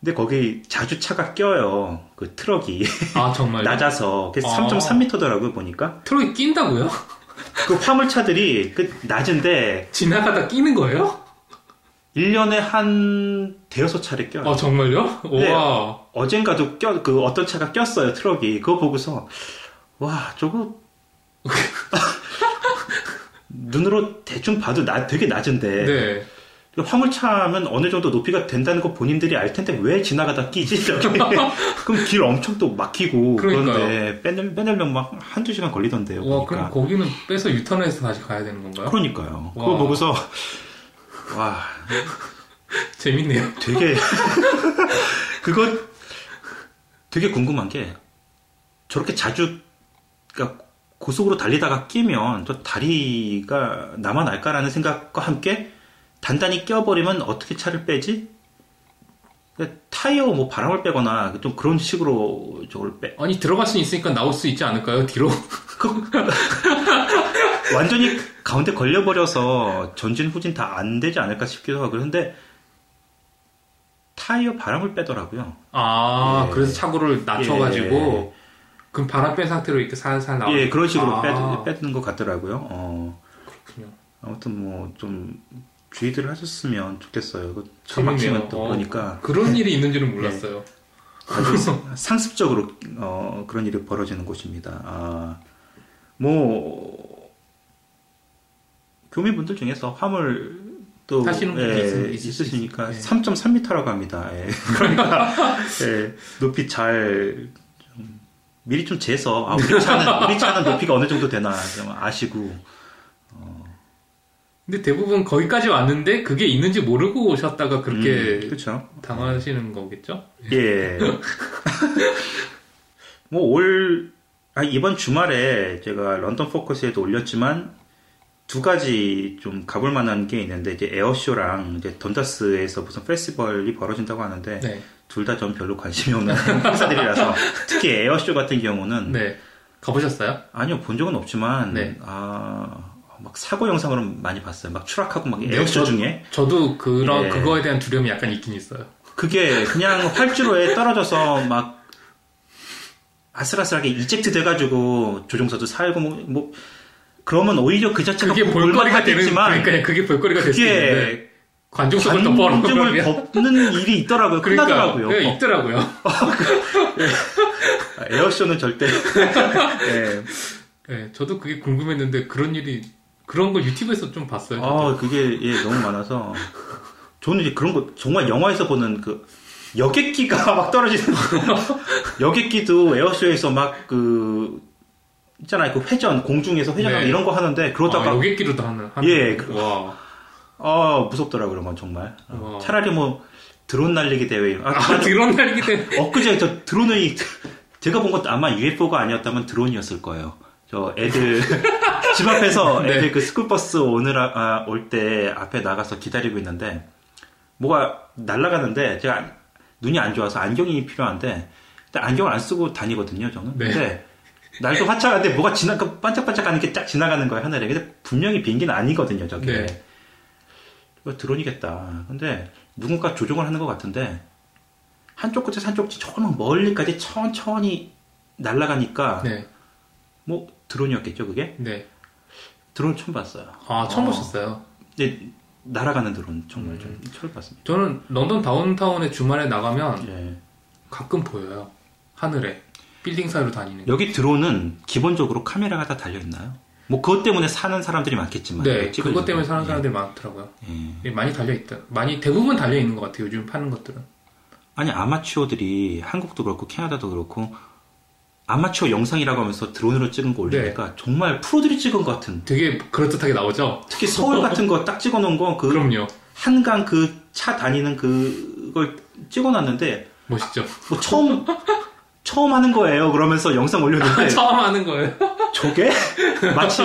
근데 거기 자주 차가 껴요. 그 트럭이 아, 정말. *laughs* 낮아서 그래서 아. 3.3m더라고요 보니까 트럭이 낀다고요? 그 화물차들이 그 낮은데 *laughs* 지나가다 끼는 거예요? 1년에 한 대여섯 차례 껴요. 어, 정말요? 네. 우와. 어젠가도 껴, 그 어떤 차가 꼈어요, 트럭이. 그거 보고서, 와, 저거, *laughs* 눈으로 대충 봐도 나, 되게 낮은데, 네. 화물차면 어느 정도 높이가 된다는 거 본인들이 알 텐데 왜 지나가다 끼지? *laughs* 그럼 길 엄청 또 막히고, 그런 그러니까요. 데 빼낼, 빼내려면 막 한두 시간 걸리던데요. 와, 보니까. 그럼 거기는 빼서 유턴해서 다시 가야 되는 건가요? 그러니까요. 와. 그거 보고서, 와, 재밌네요. 되게 *laughs* 그거 되게 궁금한 게 저렇게 자주 그러니까 고속으로 달리다가 끼면 저 다리가 나만 알까라는 생각과 함께 단단히 껴버리면 어떻게 차를 빼지? 그러니까 타이어 뭐 바람을 빼거나 좀 그런 식으로 저걸 빼 아니, 들어갈 수 있으니까 나올 수 있지 않을까요? 뒤로? 완전히 가운데 걸려버려서 전진 후진 다 안 되지 않을까 싶기도 하고 그런데 타이어 바람을 빼더라고요. 아, 예. 그래서 차고를 낮춰가지고, 그럼 바람 뺀 상태로 이렇게 살살 나오는 예, 그런 식으로 아, 빼, 빼는 것 같더라고요. 어, 그렇군요. 아무튼 뭐 좀 주의들 하셨으면 좋겠어요. 그 차. 막히면 또 어, 그러니까 그런 일이 *laughs* 있는 줄은 몰랐어요. 아주 상습적으로 어, 그런 일이 벌어지는 곳입니다. 아, 뭐 교민분들 중에서 화물 또 타시는 분이 예, 있- 있으시니까 있- 네. 3.3m라고 합니다. 예. *laughs* 그러니까 예, 높이 잘 좀 미리 좀 재서 아, 우리 차는 우리 차는 높이가 어느 정도 되나 좀 아시고 근데 대부분 거기까지 왔는데 그게 있는지 모르고 오셨다가 그렇게 그렇죠. 당하시는 거겠죠? 예. *laughs* 뭐 올, 아, 이번 주말에 제가 런던 포커스에도 올렸지만, 두 가지 좀 가볼 만한 게 있는데 이제 에어쇼랑 이제 던다스에서 무슨 페스티벌이 벌어진다고 하는데 네. 둘다 전 별로 관심이 없는 *laughs* 행사들이라서 특히 에어쇼 같은 경우는 네. 가보셨어요? 아니요 본 적은 없지만 네. 아 막 사고 영상으로 많이 봤어요. 막 추락하고 막 네, 에어쇼 저- 중에 저도 그런 예. 그거에 대한 두려움이 약간 있긴 있어요. 그게 그냥 활주로에 *laughs* 떨어져서 막 아슬아슬하게 이젝트 돼가지고 조종사도 살고 뭐, 뭐 그러면 오히려 그 자체가 그게 볼거리가 되는 하겠지만 그러니까 그게 볼거리가 될수 있는데 관중석을 덮어놓으면 관중을 덮는 일이 있더라고요. 그러니까 끝나더라고요. 네, 있더라고요. *laughs* 아, 에어쇼는 절대 *laughs* 예. 네, 저도 그게 궁금했는데 그런 일이 그런 걸 유튜브에서 좀 봤어요. 아, 그게 예, 너무 많아서 저는 이제 그런 거 정말 영화에서 보는 그 여객기가 *laughs* 막 떨어지는 거. 여객기도 에어쇼에서 막 그 있잖아요. 그 회전 공중에서 회전하고 네. 이런 거 하는데 그러다가 아, 여객기로도 하는. 하는 예, 거. 그- 와. 아 무섭더라고요, 그런 건 정말. 어, 와. 차라리 뭐 드론 날리기 대회. 아, 아, *laughs* 드론 날리기 때문에. 엊그제 저 드론이 제가 본 것도 아마 UFO가 아니었다면 드론이었을 거예요. 저 애들 *laughs* 집 앞에서 네. 애들 그 스쿨버스 오느라 아, 올때 앞에 나가서 기다리고 있는데 뭐가 날아가는데 제가 눈이 안 좋아서 안경이 필요한데 일단 안경을 안 쓰고 다니거든요 저는. 네. 근데 날도 화창한데 뭐가 지나 그 반짝반짝하는 게딱 지나가는 거예요 하늘에. 근데 분명히 비행기는 아니거든요 저게. 네. 이거 드론이겠다. 근데 누군가 조종을 하는 것 같은데 한쪽 끝에서 한쪽 끝이 조금 멀리까지 천천히 날아가니까 네. 뭐 드론이었겠죠 그게? 네. 드론 처음 봤어요. 아, 처음 어. 보셨어요? 근데 날아가는 드론 정말 좀 음. 처음 봤습니다. 저는 런던 다운타운에 주말에 나가면 예. 가끔 보여요. 하늘에. 빌딩 사이로 다니는. 거. 여기 드론은 기본적으로 카메라가 다 달려 있나요? 뭐 그것 때문에 사는 사람들이 많겠지만 네. 그것 때문에 사는 예. 사람들이 많더라고요. 예. 예, 많이 달려 있다. 많이, 대부분 달려 있는 것 같아요. 요즘 파는 것들은. 아니 아마추어들이 한국도 그렇고 캐나다도 그렇고 아마추어 영상이라고 하면서 드론으로 찍은 거 올리니까 네. 정말 프로들이 찍은 것 같은 되게 그럴듯하게 나오죠? 특히 서울 같은 거 딱 찍어놓은 거그 그럼요. 한강 그 차 다니는 그걸 찍어놨는데 멋있죠? 뭐 처음 처음 하는 거예요. 그러면서 영상 올렸는데 처음 하는 거예요. *laughs* 저게 마치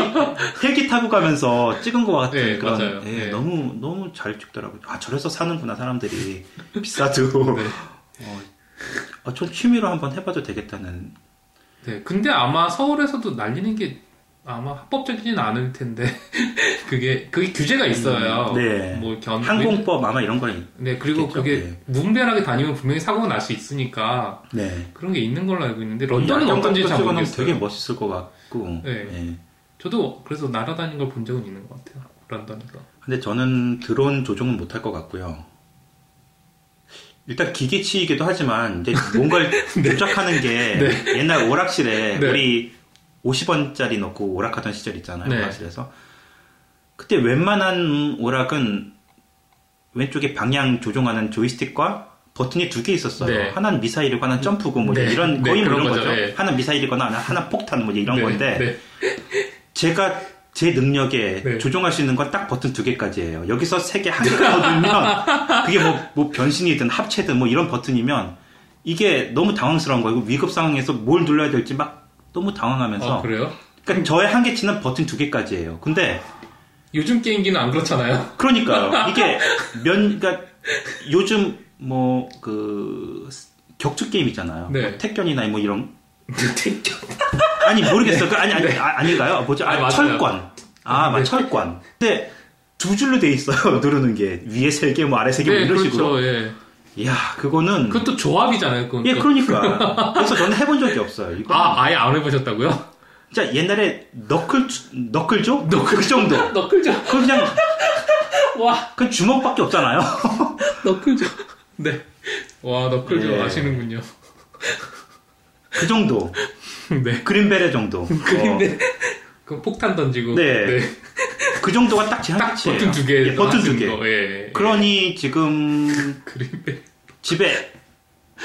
헬기 타고 가면서 찍은 것 같은 네, 그런 맞아요. 예, 네. 너무 너무 잘 찍더라고요. 아 저래서 사는구나 사람들이 비싸도. *laughs* 네. 어, 어, 전 취미로 한번 해봐도 되겠다는. 네, 근데 아마 서울에서도 날리는 게 아마 합법적이진 않을 텐데 *laughs* 그게 그게 규제가 있어요. 음, 네. 뭐 견, 항공법 아마 이런 거는 네 그리고 있겠죠? 그게 네. 무분별하게 다니면 분명히 사고가 날 수 있으니까 네. 그런 게 있는 걸로 알고 있는데 런던은 야경 어떤지 잘 모르겠어요. 되게 멋있을 것 같고. 네. 예. 저도 그래서 날아다니는 걸 본 적은 있는 것 같아요. 런던에서. 근데 저는 드론 조종은 못할 것 같고요. 일단 기계치이기도 하지만 이제 뭔가를 *laughs* 조작하는 게 옛날 오락실에 네. 우리 50원짜리 넣고 오락하던 시절 있잖아요. 네. 오락실에서. 그때 웬만한 오락은 왼쪽에 방향 조종하는 조이스틱과 버튼이 두 개 있었어요. 네. 하나는 미사일이고 하나는 점프고 뭐 네. 이런 네, 거의 뭐 이런 거죠. 거죠. 네. 하나 미사일이거나 하나, 하나 폭탄 뭐 이런 네, 건데 네. 제가 제 능력에 네. 조종할 수 있는 건 딱 버튼 두 개까지예요. 여기서 세 개 한 개가 더 늘면 *laughs* 그게 뭐, 뭐 변신이든 합체든 뭐 이런 버튼이면 이게 너무 당황스러운 거예요. 위급 상황에서 뭘 눌러야 될지 막 너무 당황하면서 아, 그래요? 그러니까 저의 한계치는 버튼 두 개까지예요. 근데 요즘 게임기는 안 그렇잖아요. 그러니까요. *laughs* 이게 면 그러니까 요즘 뭐 그 격투 게임 있잖아요. 네. 뭐 택견이나 뭐 이런 *laughs* 아니 모르겠어. 그 아니 아니 아, 아닌가요? 뭐죠? 아, 아. 철권. 아, 맞 네. 철권. 근데 두 줄로 돼 있어요. *laughs* 누르는 게 위에 세 개, 뭐 아래 세 개, 뭐 네, 이런 그렇죠. 식으로. 예. 이야, 그거는 그것도 조합이잖아요. 그건 예, 또. 그러니까. *laughs* 그래서 저는 해본 적이 없어요. 이거 아, 아예 안 해보셨다고요? 진짜 옛날에 너클 너클죠? 너클 그 정도. *laughs* 너클죠. 그 그냥 *laughs* 와, 그 주먹밖에 없잖아요. 너클죠. 네. 와, 너클죠. 예. 아시는군요. 그 정도. 네. 그린베레 정도. 그린데 그 폭탄 던지고. 어. 네. 그 정도가 딱제딱 한계치예요. 버튼 두 개. 예, 버튼 두 개. 거. 예. 그러니 지금 *laughs* 그린데. 집에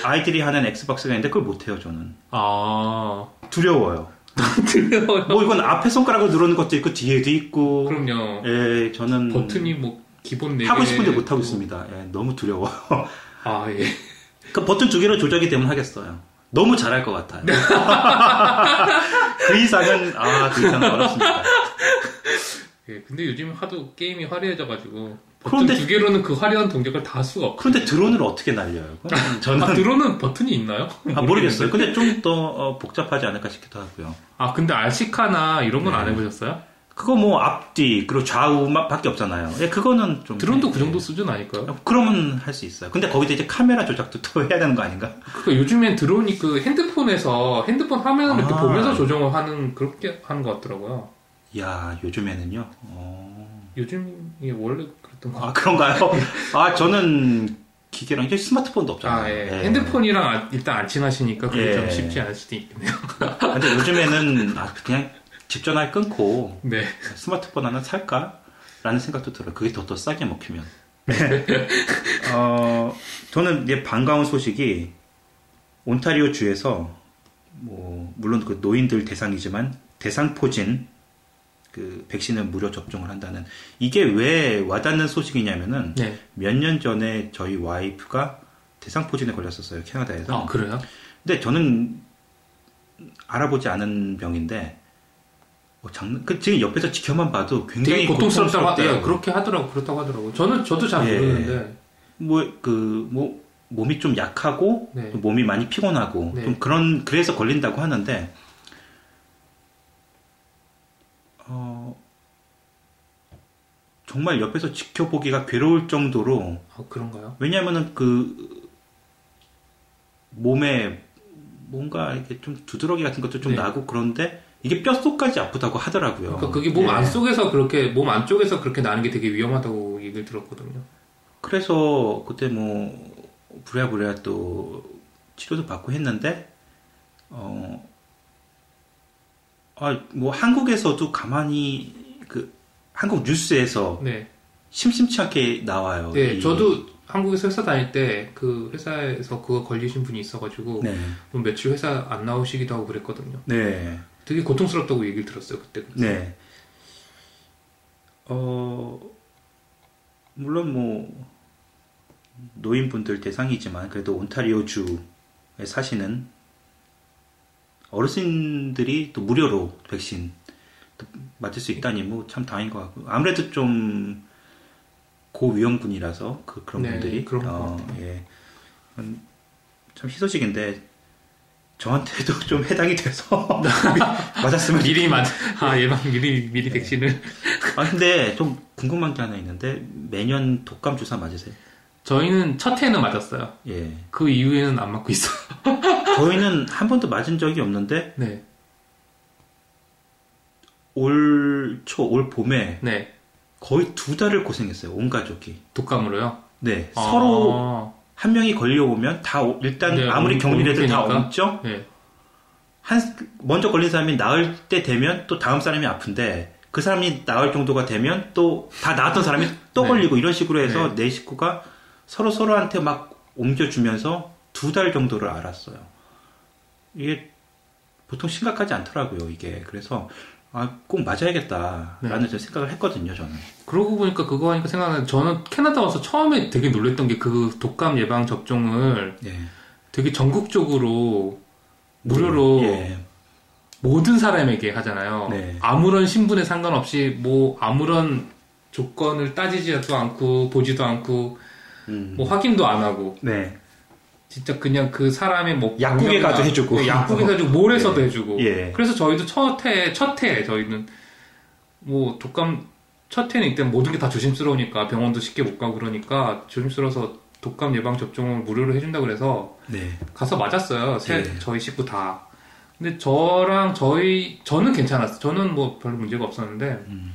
아이들이 하는 엑스박스가 있는데 그걸 못해요 저는 아. 두려워요. *laughs* 들려요. 뭐 이건 앞에 손가락을 누르는 것도 있고 뒤에도 있고. 그럼요. 예, 저는 버튼이 뭐 기본 네 개. 하고 싶은데 못 하고 있습니다. 예, 너무 두려워. *laughs* 아, 예. 그 버튼 두 개로 조작이 되면 하겠어요. 너무 잘할 것 같아요. 그 이상은 아, 그 이상은 어렵습니다. 예, 근데 요즘 하도 게임이 화려해져가지고 버튼 그런데- 두 개로는 그 화려한 동작을 다 할 수가 없고. 그런데 드론을 어떻게 날려요? 그건 저는 아, 드론은 버튼이 있나요? 아, 모르겠어요. 근데 좀 더 복잡하지 않을까 싶기도 하고요. 아, 근데 알시카나 이런 건안 네. 해보셨어요? 그거 뭐 앞뒤 그리고 좌우밖에 없잖아요. 예, 그거는 좀 드론도 그 예, 정도 수준 아닐까요? 예. 그러면 할 수 있어요. 근데 거기다 이제 카메라 조작도 또 해야 되는 거 아닌가? 그러니까 요즘엔 드론이 그 핸드폰에서 핸드폰 화면을 이렇게 아. 보면서 조정을 하는 그렇게 하는 것 같더라고요. 야 요즘에는요. 어... 요즘이 원래 그랬던 거. 아 그런가요? *laughs* 아 저는 기계랑 이제 스마트폰도 없잖아요. 아, 예. 예. 핸드폰이랑 아- 일단 안 친하시니까 그게 예. 좀 쉽지 않을 수도 있겠네요. 근데 요즘에는 아, 그냥 집 전화를 끊고 네. 스마트폰 하나 살까? 라는 생각도 들어요. 그게 더, 더 싸게 먹히면. *laughs* 어, 저는 이제 반가운 소식이 온타리오 주에서 뭐 물론 그 노인들 대상이지만 대상포진 그 백신을 무료 접종을 한다는 이게 왜 와닿는 소식이냐면은 네. 몇년 전에 저희 와이프가 대상포진에 걸렸었어요 캐나다에서. 아, 그래요? 근데 저는 알아보지 않은 병인데 뭐 장난 그 지금 옆에서 지켜만 봐도 굉장히 고통스럽다고 하, 고통스럽대요. 예, 그렇게 하더라고 그렇다고 하더라고. 저는 저도 잘 예. 모르는데 뭐 그 뭐 몸이 좀 약하고 네. 또 몸이 많이 피곤하고 네. 좀 그런 그래서 걸린다고 하는데 어 정말 옆에서 지켜보기가 괴로울 정도로 아, 그런가요? 왜냐하면은 그 몸에 뭔가 이렇게 좀 두드러기 같은 것도 좀 네. 나고 그런데 이게 뼈속까지 아프다고 하더라고요. 그러니까 그게 몸 예. 안쪽에서 그렇게 몸 안쪽에서 그렇게 나는 게 되게 위험하다고 얘기를 들었거든요. 그래서 그때 뭐 부랴부랴 또 치료도 받고 했는데 어, 아, 뭐 한국에서도 가만히 그 한국 뉴스에서 네. 심심치 않게 나와요. 네, 이- 저도 한국에서 회사 다닐 때 그 회사에서 그거 걸리신 분이 있어가지고 네, 뭐 며칠 회사 안 나오시기도 하고 그랬거든요. 네, 되게 고통스럽다고 얘기를 들었어요 그때. 네. 어 물론 뭐 노인분들 대상이지만 그래도 온타리오 주에 사시는 어르신들이 또 무료로 백신 또 맞을 수 있다니 뭐 참 다행인 것 같고 아무래도 좀 고위험군이라서 그 그런 네, 분들이 그런 것 어. 예. 음, 참 희소식인데 저한테도 *laughs* 좀 해당이 돼서 *laughs* 맞았으면 미리 맞, 아 예방 미리 미리 네. 백신을. 아 근데 좀 궁금한 게 하나 있는데 매년 독감 주사 맞으세요? 저희는 첫 해는 맞았어요. 예. 그 이후에는 안 맞고 있어요. *laughs* 저희는 한 번도 맞은 적이 없는데 네, 올 초, 올 봄에 네 거의 두 달을 고생했어요. 온 가족이. 독감으로요. 네. 아, 서로 한 명이 걸려오면 다 오- 일단 네, 아무리 옮- 격리 애들 다 옮기니까. 옮죠. 네, 한 먼저 걸린 사람이 나을 때 되면 또 다음 사람이 아픈데 그 사람이 나을 정도가 되면 또 다 나았던 사람이 또 네. 걸리고 이런 식으로 해서 네 식구가 서로 서로한테 막 옮겨주면서 두 달 정도를 알았어요. 이게 보통 심각하지 않더라고요, 이게. 그래서 아, 꼭 맞아야겠다라는 네. 생각을 했거든요, 저는. 그러고 보니까 그거 하니까 생각나는 저는 캐나다 와서 처음에 되게 놀랬던 게 그 독감 예방 접종을 예. 되게 전국적으로 무료로 예. 모든 사람에게 하잖아요. 네. 아무런 신분에 상관없이 뭐 아무런 조건을 따지지도 않고 보지도 않고 음. 뭐 확인도 안 하고 네. 진짜 그냥 그 사람의 뭐 약국에 가도 해주고. 네, 약국에 가도 몰에서도 해주고 예. 그래서 저희도 첫해 첫해 저희는 뭐 독감 첫 해는 일단 모든 게 다 조심스러우니까 병원도 쉽게 못 가고 그러니까 조심스러워서 독감 예방 접종을 무료로 해준다 그래서 네. 가서 맞았어요. 세, 네. 저희 식구 다. 근데 저랑 저희 저는 괜찮았어. 저는 뭐 별로 문제가 없었는데 음.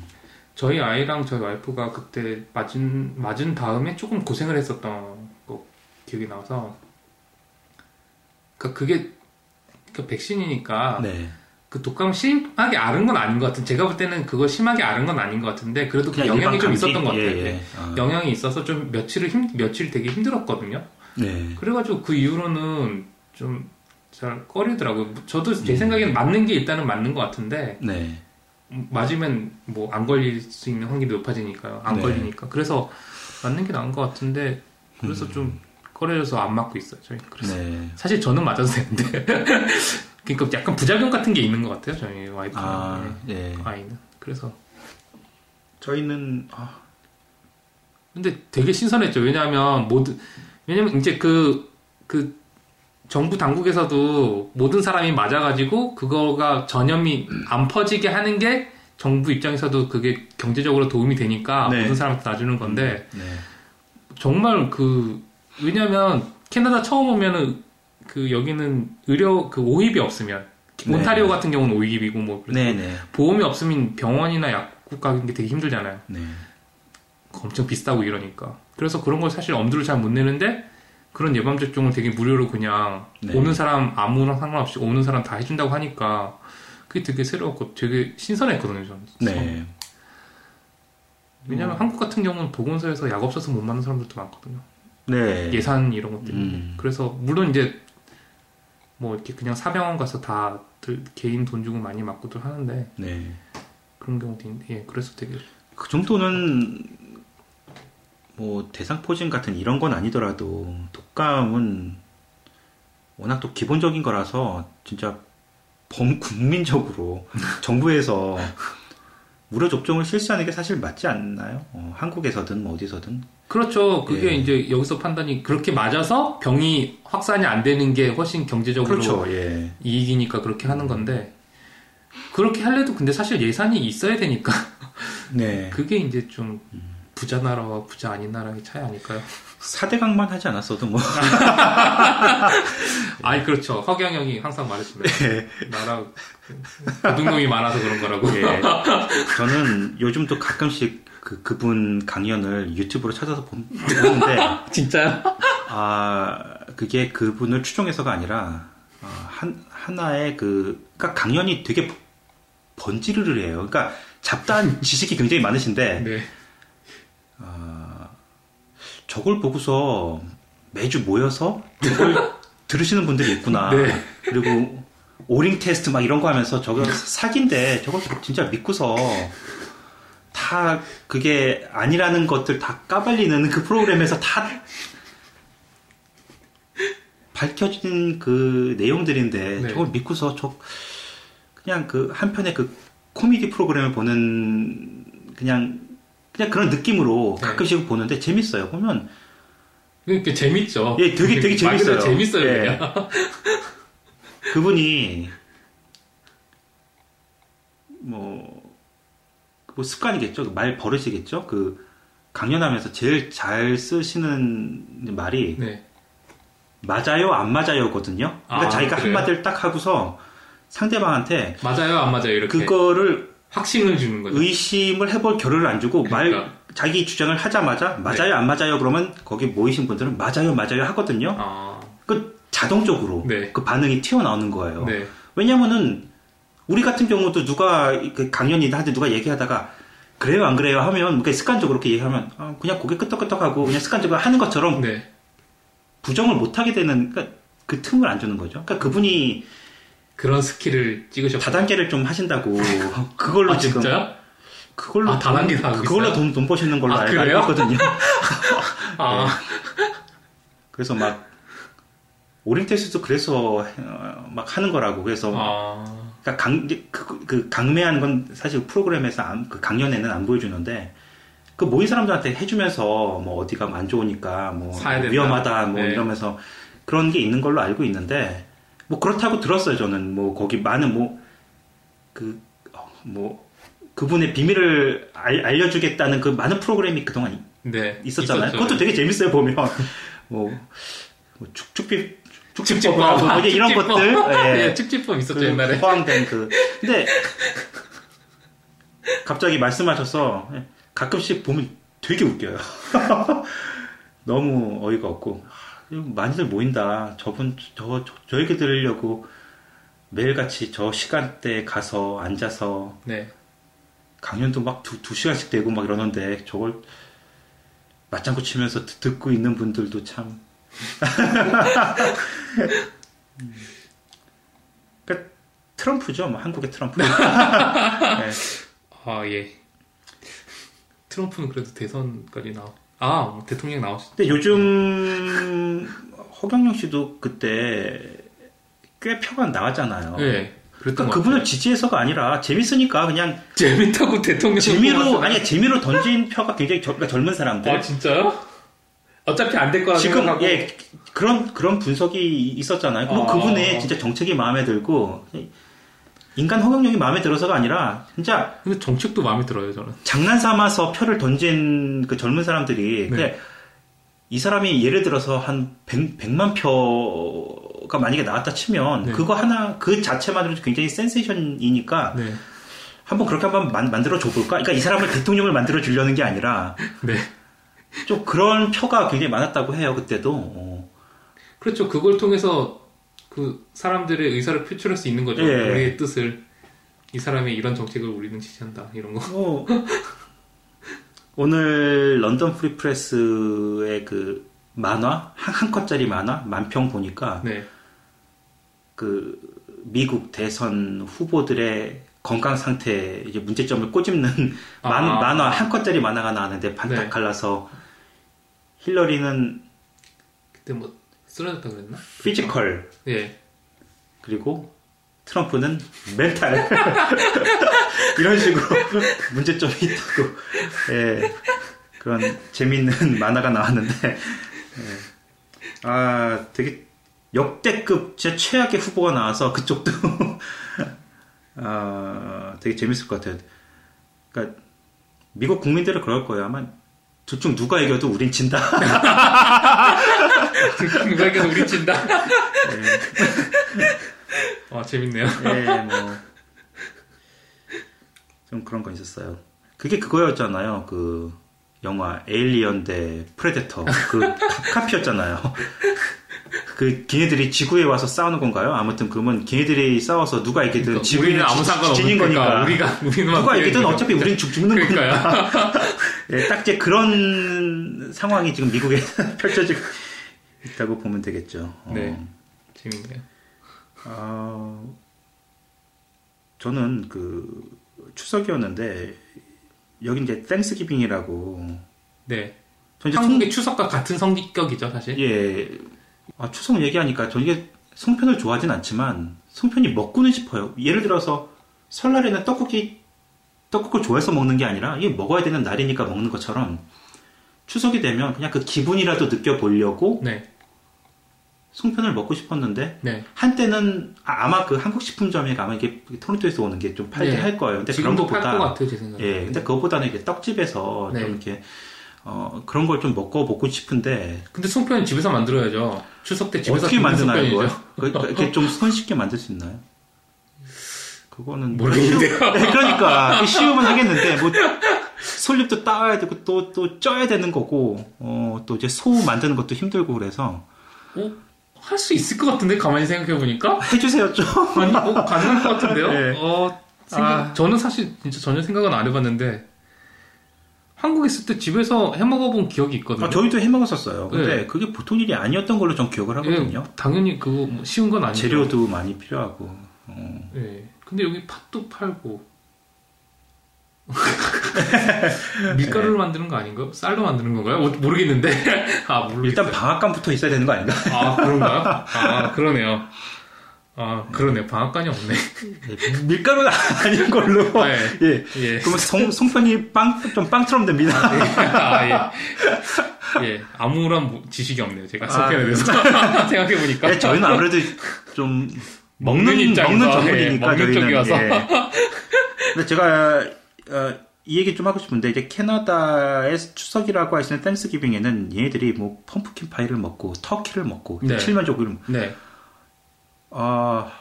저희 아이랑 저희 와이프가 그때 맞은 맞은 다음에 조금 고생을 했었던 거 기억이 나서 그러니까 그게 그 백신이니까 네. 그 독감 심하게 앓은 건 아닌 것 같은. 제가 볼 때는 그거 심하게 앓은 건 아닌 것 같은데 그래도 그 영향이 좀? 있었던 것 같아요. 예, 예. 네. 아. 영향이 있어서 좀 며칠을 힘 며칠 되게 힘들었거든요. 네. 그래가지고 그 이후로는 좀 잘 꺼리더라고요. 저도 제 음. 생각에는 맞는 게 일단은 맞는 것 같은데 네. 음, 맞으면 뭐 안 걸릴 수 있는 확률이 높아지니까요. 안 네. 걸리니까. 그래서 맞는 게 나은 것 같은데 그래서 좀 꺼려져서 안 맞고 있어요. 저희. 그래서 네. 사실 저는 맞아도 되는데 *laughs* 그러니까 약간 부작용 같은 게 있는 것 같아요. 저희 와이프랑 아, 네, 예. 아이는. 그래서 저희는 아, 근데 되게 신선했죠. 왜냐하면 모든 왜냐면 이제 그그 정부 당국에서도 모든 사람이 맞아가지고 그거가 전염이 안 퍼지게 하는 게 정부 입장에서도 그게 경제적으로 도움이 되니까 네. 모든 사람한테 놔주는 건데 네. 정말 그 왜냐면 캐나다 처음 오면은 그 여기는 의료 그 오입이 없으면 네. 온타리오 같은 경우는 오입이고 뭐 그래서 네네. 보험이 없으면 병원이나 약국 가는 게 되게 힘들잖아요. 네. 엄청 비싸고 이러니까. 그래서 그런 걸 사실 엄두를 잘 못 내는데 그런 예방 접종을 되게 무료로 그냥 네. 오는 사람 아무나 상관없이 오는 사람 다 해준다고 하니까 그게 되게 새로웠고 되게 신선했거든요 저는. 네. 왜냐면 한국 같은 경우는 보건소에서 약 없어서 못 맞는 사람들도 많거든요. 네. 예산 이런 것 때문에. 음. 그래서 물론 이제 뭐 이렇게 그냥 사병원 가서 다들 개인 돈 주고 많이 맞고들 하는데 네. 그런 경우도 있는데 예 그래서 되게 그 정도는 뭐 대상포진 같은 이런 건 아니더라도 독감은 워낙 또 기본적인 거라서 진짜 범국민적으로 정부에서 *laughs* 무료 접종을 실시하는 게 사실 맞지 않나요? 어, 한국에서든 뭐 어디서든 그렇죠. 그게 예. 이제 여기서 판단이 그렇게 맞아서 병이 확산이 안 되는 게 훨씬 경제적으로 그렇죠. 예. 이익이니까 그렇게 하는 건데 그렇게 할래도 근데 사실 예산이 있어야 되니까 네. *laughs* 그게 이제 좀 부자 나라와 부자 아닌 나라의 차이 아닐까요? 4대강만 하지 않았어도 뭐 *laughs* 아니 그렇죠. 허경영이 항상 말했습니다. 네. 나라 고등놈이 많아서 그런 거라고. 예. 저는 요즘도 가끔씩 그 그분 강연을 유튜브로 찾아서 본- 보는데 *laughs* 진짜요? 아, 그게 그분을 추종해서가 아니라, 어, 한, 하나의 그, 그니까 강연이 되게 번지르르 해요. 그러니까 잡다한 지식이 굉장히 많으신데, 네. 저걸 보고서 매주 모여서 저걸 *laughs* 들으시는 분들이 있구나. 네. 그리고 오링 테스트 막 이런 거 하면서 저거 사기인데 저걸 진짜 믿고서 다 그게 아니라는 것들 다 까발리는 그 프로그램에서 다 밝혀진 그 내용들인데 네. 저걸 믿고서 저 그냥 그 한편의 그 코미디 프로그램을 보는 그냥 그냥 그런 느낌으로 네. 가끔씩 보는데 재밌어요. 보면 그러니까 재밌죠. 예, 되게- 되게 *laughs* 재밌어요. 재밌어요, 예. 그냥. *laughs* 그분이 뭐, 뭐 습관이겠죠. 말 버릇이겠죠. 그 강연하면서 제일 잘 쓰시는 말이 네. 맞아요, 안 맞아요거든요. 그러니까 아, 자기가 그래요? 한마디를 딱 하고서 상대방한테 맞아요, 안 맞아요, 이렇게. 그거를 확신을 주는 거죠. 의심을 해볼 겨를을 안 주고 말 그러니까. 네. 자기 주장을 하자마자 맞아요, 안 맞아요 그러면 거기 모이신 분들은 맞아요, 맞아요 하거든요. 아, 그 자동적으로 네. 그 반응이 튀어나오는 거예요. 네. 왜냐면은 우리 같은 경우도 누가 그 강연이나 한테 누가 얘기하다가 그래요 안 그래요 하면 그러니까 습관적으로 그렇게 얘기하면 아, 그냥 고개 끄덕끄덕하고 그냥 습관적으로 하는 것처럼 네. 부정을 못 하게 되는 그러니까 그 틈을 안 주는 거죠. 그러니까 그분이 그런 스킬을 찍으셨고. 다단계를 좀 하신다고 *laughs* 그걸로 아, 지금 진짜요? 그걸로 아, 다단계 다 하고 그걸로? 돈, 돈 버시는 걸로 아, 알고 그래요? 있거든요. *laughs* 아, 그래서 막 오링 테스트도 그래서 어, 막 하는 거라고 그래서 아, 그러니까 강, 그, 그 강매한 건 사실 프로그램에서 안- 그 강연에는 안 보여주는데 그 모인 사람들한테 해주면서 뭐 어디가 안 좋으니까 뭐. 위험하다 뭐 네. 이러면서 그런 게 있는 걸로 알고 있는데 뭐 그렇다고 들었어요 저는 뭐 거기 많은 뭐그뭐 그분의 비밀을 알, 알려주겠다는 그 많은 프로그램이 그동안 네. 있었잖아요. 있었죠. 그것도 되게 재밌어요 보면 *laughs* 뭐, 뭐 축축비 축지법 축지법하고 뭐 이런 축지법. 것들 *laughs* 예. 네, 축지법 있었죠 그 옛날에. 포함된 그 *laughs* 근데 갑자기 말씀하셔서 가끔씩 보면 되게 웃겨요. 너무 어이가 없고 많이들 모인다. 저분 저, 저 저에게 들으려고 매일같이 저 시간대에 가서 앉아서 네. 강연도 막 두, 두 시간씩 되고 막 이러는데 저걸 맞장구 치면서 듣- 듣고 있는 분들도 참. *laughs* 그러니까 트럼프죠, 뭐 한국의 트럼프. *laughs* 네. 아 예. 트럼프는 그래도 대선까지 나와. 아 대통령 나왔어. 근데 요즘 *laughs* 허경영 씨도 그때 꽤 표가 나왔잖아요. 네. 그러니까 것 그분을 지지해서가 아니라 재밌으니까 그냥. 재밌다고 대통령 재미로 아니 재미로 던진 표가 굉장히 저- 그러니까 젊은 사람들 아 진짜요? 어차피 안 될 거라 지금 생각하고 예 그런 그런 분석이 있었잖아요. 그리고 아. 그분의 진짜 정책이 마음에 들고 인간 허경영이 마음에 들어서가 아니라 진짜 근데 정책도 마음에 들어요 저는. 장난 삼아서 표를 던진 그 젊은 사람들이 네. 그냥 이 사람이 예를 들어서 한 100, 100만 표가 만약에 나왔다 치면 네. 그거 하나 그 자체만으로도 굉장히 센세이션이니까 네. 한번 그렇게 한번 만, 만들어 줘 볼까? 그러니까 이 사람을 대통령을 만들어 주려는 게 아니라 네. 좀 그런 표가 굉장히 많았다고 해요 그때도. 어. 그렇죠. 그걸 통해서 그 사람들의 의사를 표출할 수 있는 거죠. 예. 우리의 뜻을 이 사람의 이런 정책을 우리는 지지한다 이런 거. 어, 오늘 London Free Press의 그 만화 한, 한 컷짜리 만화 만평 보니까 네. 그 미국 대선 후보들의 건강 상태 이제 문제점을 꼬집는 아. 만, 만화 한 컷짜리 만화가 나왔는데 반딱 네. 갈라서 힐러리는 그때 뭐 쓰러졌다 그랬나? physical 예. 그리고 트럼프는 멘탈 *laughs* 이런 식으로 문제점이 있다고 예, 그런 재밌는 *laughs* 만화가 나왔는데 예. 아 되게 역대급 진짜 최악의 후보가 나와서 그쪽도 *laughs* 아 되게 재밌을 것 같아요. 그러니까 미국 국민들은 그럴 거예요. 아마 둘 중 누가 이겨도 우린 진다. *laughs* 누가 이겨도 우린 진다. 와 재밌네요. 예, 뭐. 좀 그런 거 있었어요. 그게 그거였잖아요. 그 영화 에일리언 대 프레데터. 그 카- 카피였잖아요. 그 걔네들이 지구에 와서 싸우는 건가요? 아무튼 그러면 걔네들이 싸워서 누가 이기든 그러니까 우리는 아무 지- 상관 없는 지닌 거니까. 우리가 우리는 누가 이기든 어차피 우린 죽, 죽는 거니까. 그러니까요. *laughs* 예, 딱 이제 그런 상황이 지금 미국에 *laughs* 펼쳐지고 있다고 보면 되겠죠. 어. 네. 재밌네요. 아, 저는 그 추석이었는데 여기 이제 땡스기빙이라고 네. 한국의 추석과 같은 성격이죠 사실. 예, 아, 추석 얘기하니까 저 이게 송편을 좋아하진 않지만 송편이 먹고는 싶어요. 예를 들어서 설날에는 떡국이 떡국을 좋아해서 먹는 게 아니라 이게 먹어야 되는 날이니까 먹는 것처럼 추석이 되면 그냥 그 기분이라도 느껴보려고 네. 송편을 먹고 싶었는데 네. 한때는 아, 마그 한국 식품점에 가면 이게 토론토에서 오는 게 좀 팔게 네. 할 거예요. 근데 그런 것 것보다 같아요 제 생각에. 예, 근데 그것보다는 이게 떡집에서 네. 좀 이렇게 어, 그런 걸 좀 먹고 먹고 싶은데 근데 송편은 집에서 만들어야죠. 추석 때 집에서 어떻게 만드나요. 그걸? 그- 이렇게 좀 손쉽게 만들 수 있나요? 그거는 모르겠는데요. 네, 그러니까 쉬우면 하겠는데 뭐 솔잎도 따와야 되고 또또 쪄야 되는 거고 어, 또 이제 소 만드는 것도 힘들고 그래서 어? 할 수 있을 것 같은데 가만히 생각해 보니까 해주세요 좀. 아니 어, 가능할 것 같은데요. 네. *laughs* 어, 생각- 아. 저는 사실 진짜 전혀 생각은 안 해봤는데 한국에 있을 때 집에서 해 먹어본 기억이 있거든요. 아, 저희도 해 먹었었어요. 근데 네. 그게 보통 일이 아니었던 걸로 전 기억을 하거든요. 예, 당연히 그거 뭐 쉬운 건 아니죠. 재료도 많이 필요하고. 어. 예. 근데 여기 팥도 팔고 *laughs* 밀가루를 만드는 거 아닌가요? 쌀로 만드는 건가요? 뭐- 모르겠는데. *laughs* 아 모르겠어요. 일단 방앗간 붙어 있어야 되는 거 아닌가? 아 그런가요? *laughs* 아 그러네요. 아 그러네. 방앗간이 없네. 밀가루는 아닌 걸로. 아, 예. 예. 예. 그러면 송, 송편이 빵, 좀 빵처럼 됩니다. 아, 예. 예. 아무런 뭐- 지식이 없네요. 제가 아, 송편에 대해서 생각해 보니까. 예, 저희는 아무래도 좀 먹는 입장에서, 먹는 전문이니까 예, 먹는. 쪽이어서. 예. *laughs* 근데 제가 어, 이 얘기 좀 하고 싶은데 이제 캐나다의 추석이라고 하시는 Thanksgiving에는 얘네들이 뭐 pumpkin pie를 먹고 turkey를 먹고 네. 칠면조구이를 네. 아,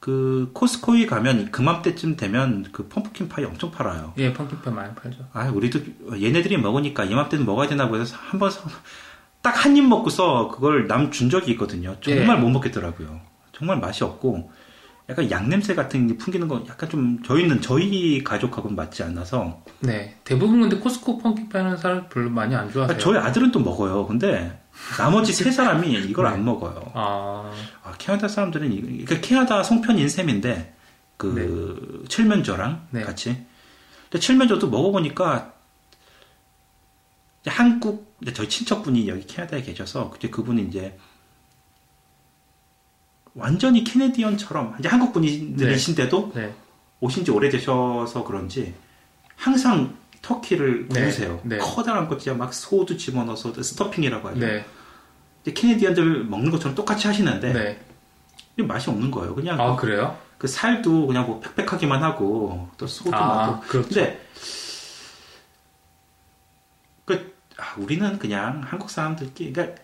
그 코스코에 가면 그맘때쯤 되면 그 펌프킨 파이 엄청 팔아요. 예, 펌킨파 많이 팔죠. 아, 우리도 얘네들이 먹으니까 이맘때는 먹어야 되나 보해서 한번 딱 한 입 먹고서 그걸 남 준 적이 있거든요. 정말 예. 못 먹겠더라고요. 정말 맛이 없고 약간 양 냄새 같은 게 풍기는 거 약간 좀 저희는 저희 가족하고는 맞지 않아서 네. 대부분 근데 코스코 펌킨파 하는 사람 별로 많이 안 아, 좋아하세요. 저희 아들은 또 먹어요. 근데 나머지 세 사람이 이걸 네. 안 먹어요. 아, 아, 캐나다 사람들은 이- 그러니까 캐나다 송편인 셈인데 그 칠면조랑 네. 같이. 근데 칠면조도 먹어보니까 한국 저희 친척분이 여기 캐나다에 계셔서 그때 그분이 이제 완전히 캐네디언처럼 이제 한국 분들이신데도 네. 오신 지 오래되셔서 그런지 항상 터키를 네, 구우세요. 네. 커다란 거 진짜 막 소도 집어넣어서 스토핑이라고 하죠. 네. 캐네디언들 먹는 것처럼 똑같이 하시는데 네. 맛이 없는 거예요. 그냥 아, 그래요? 그 살도 그냥 뭐 팩팩하기만 하고 또 소도 아, 많고. 그렇죠. 근데 그 아, 우리는 그냥 한국 사람들끼리 그러니까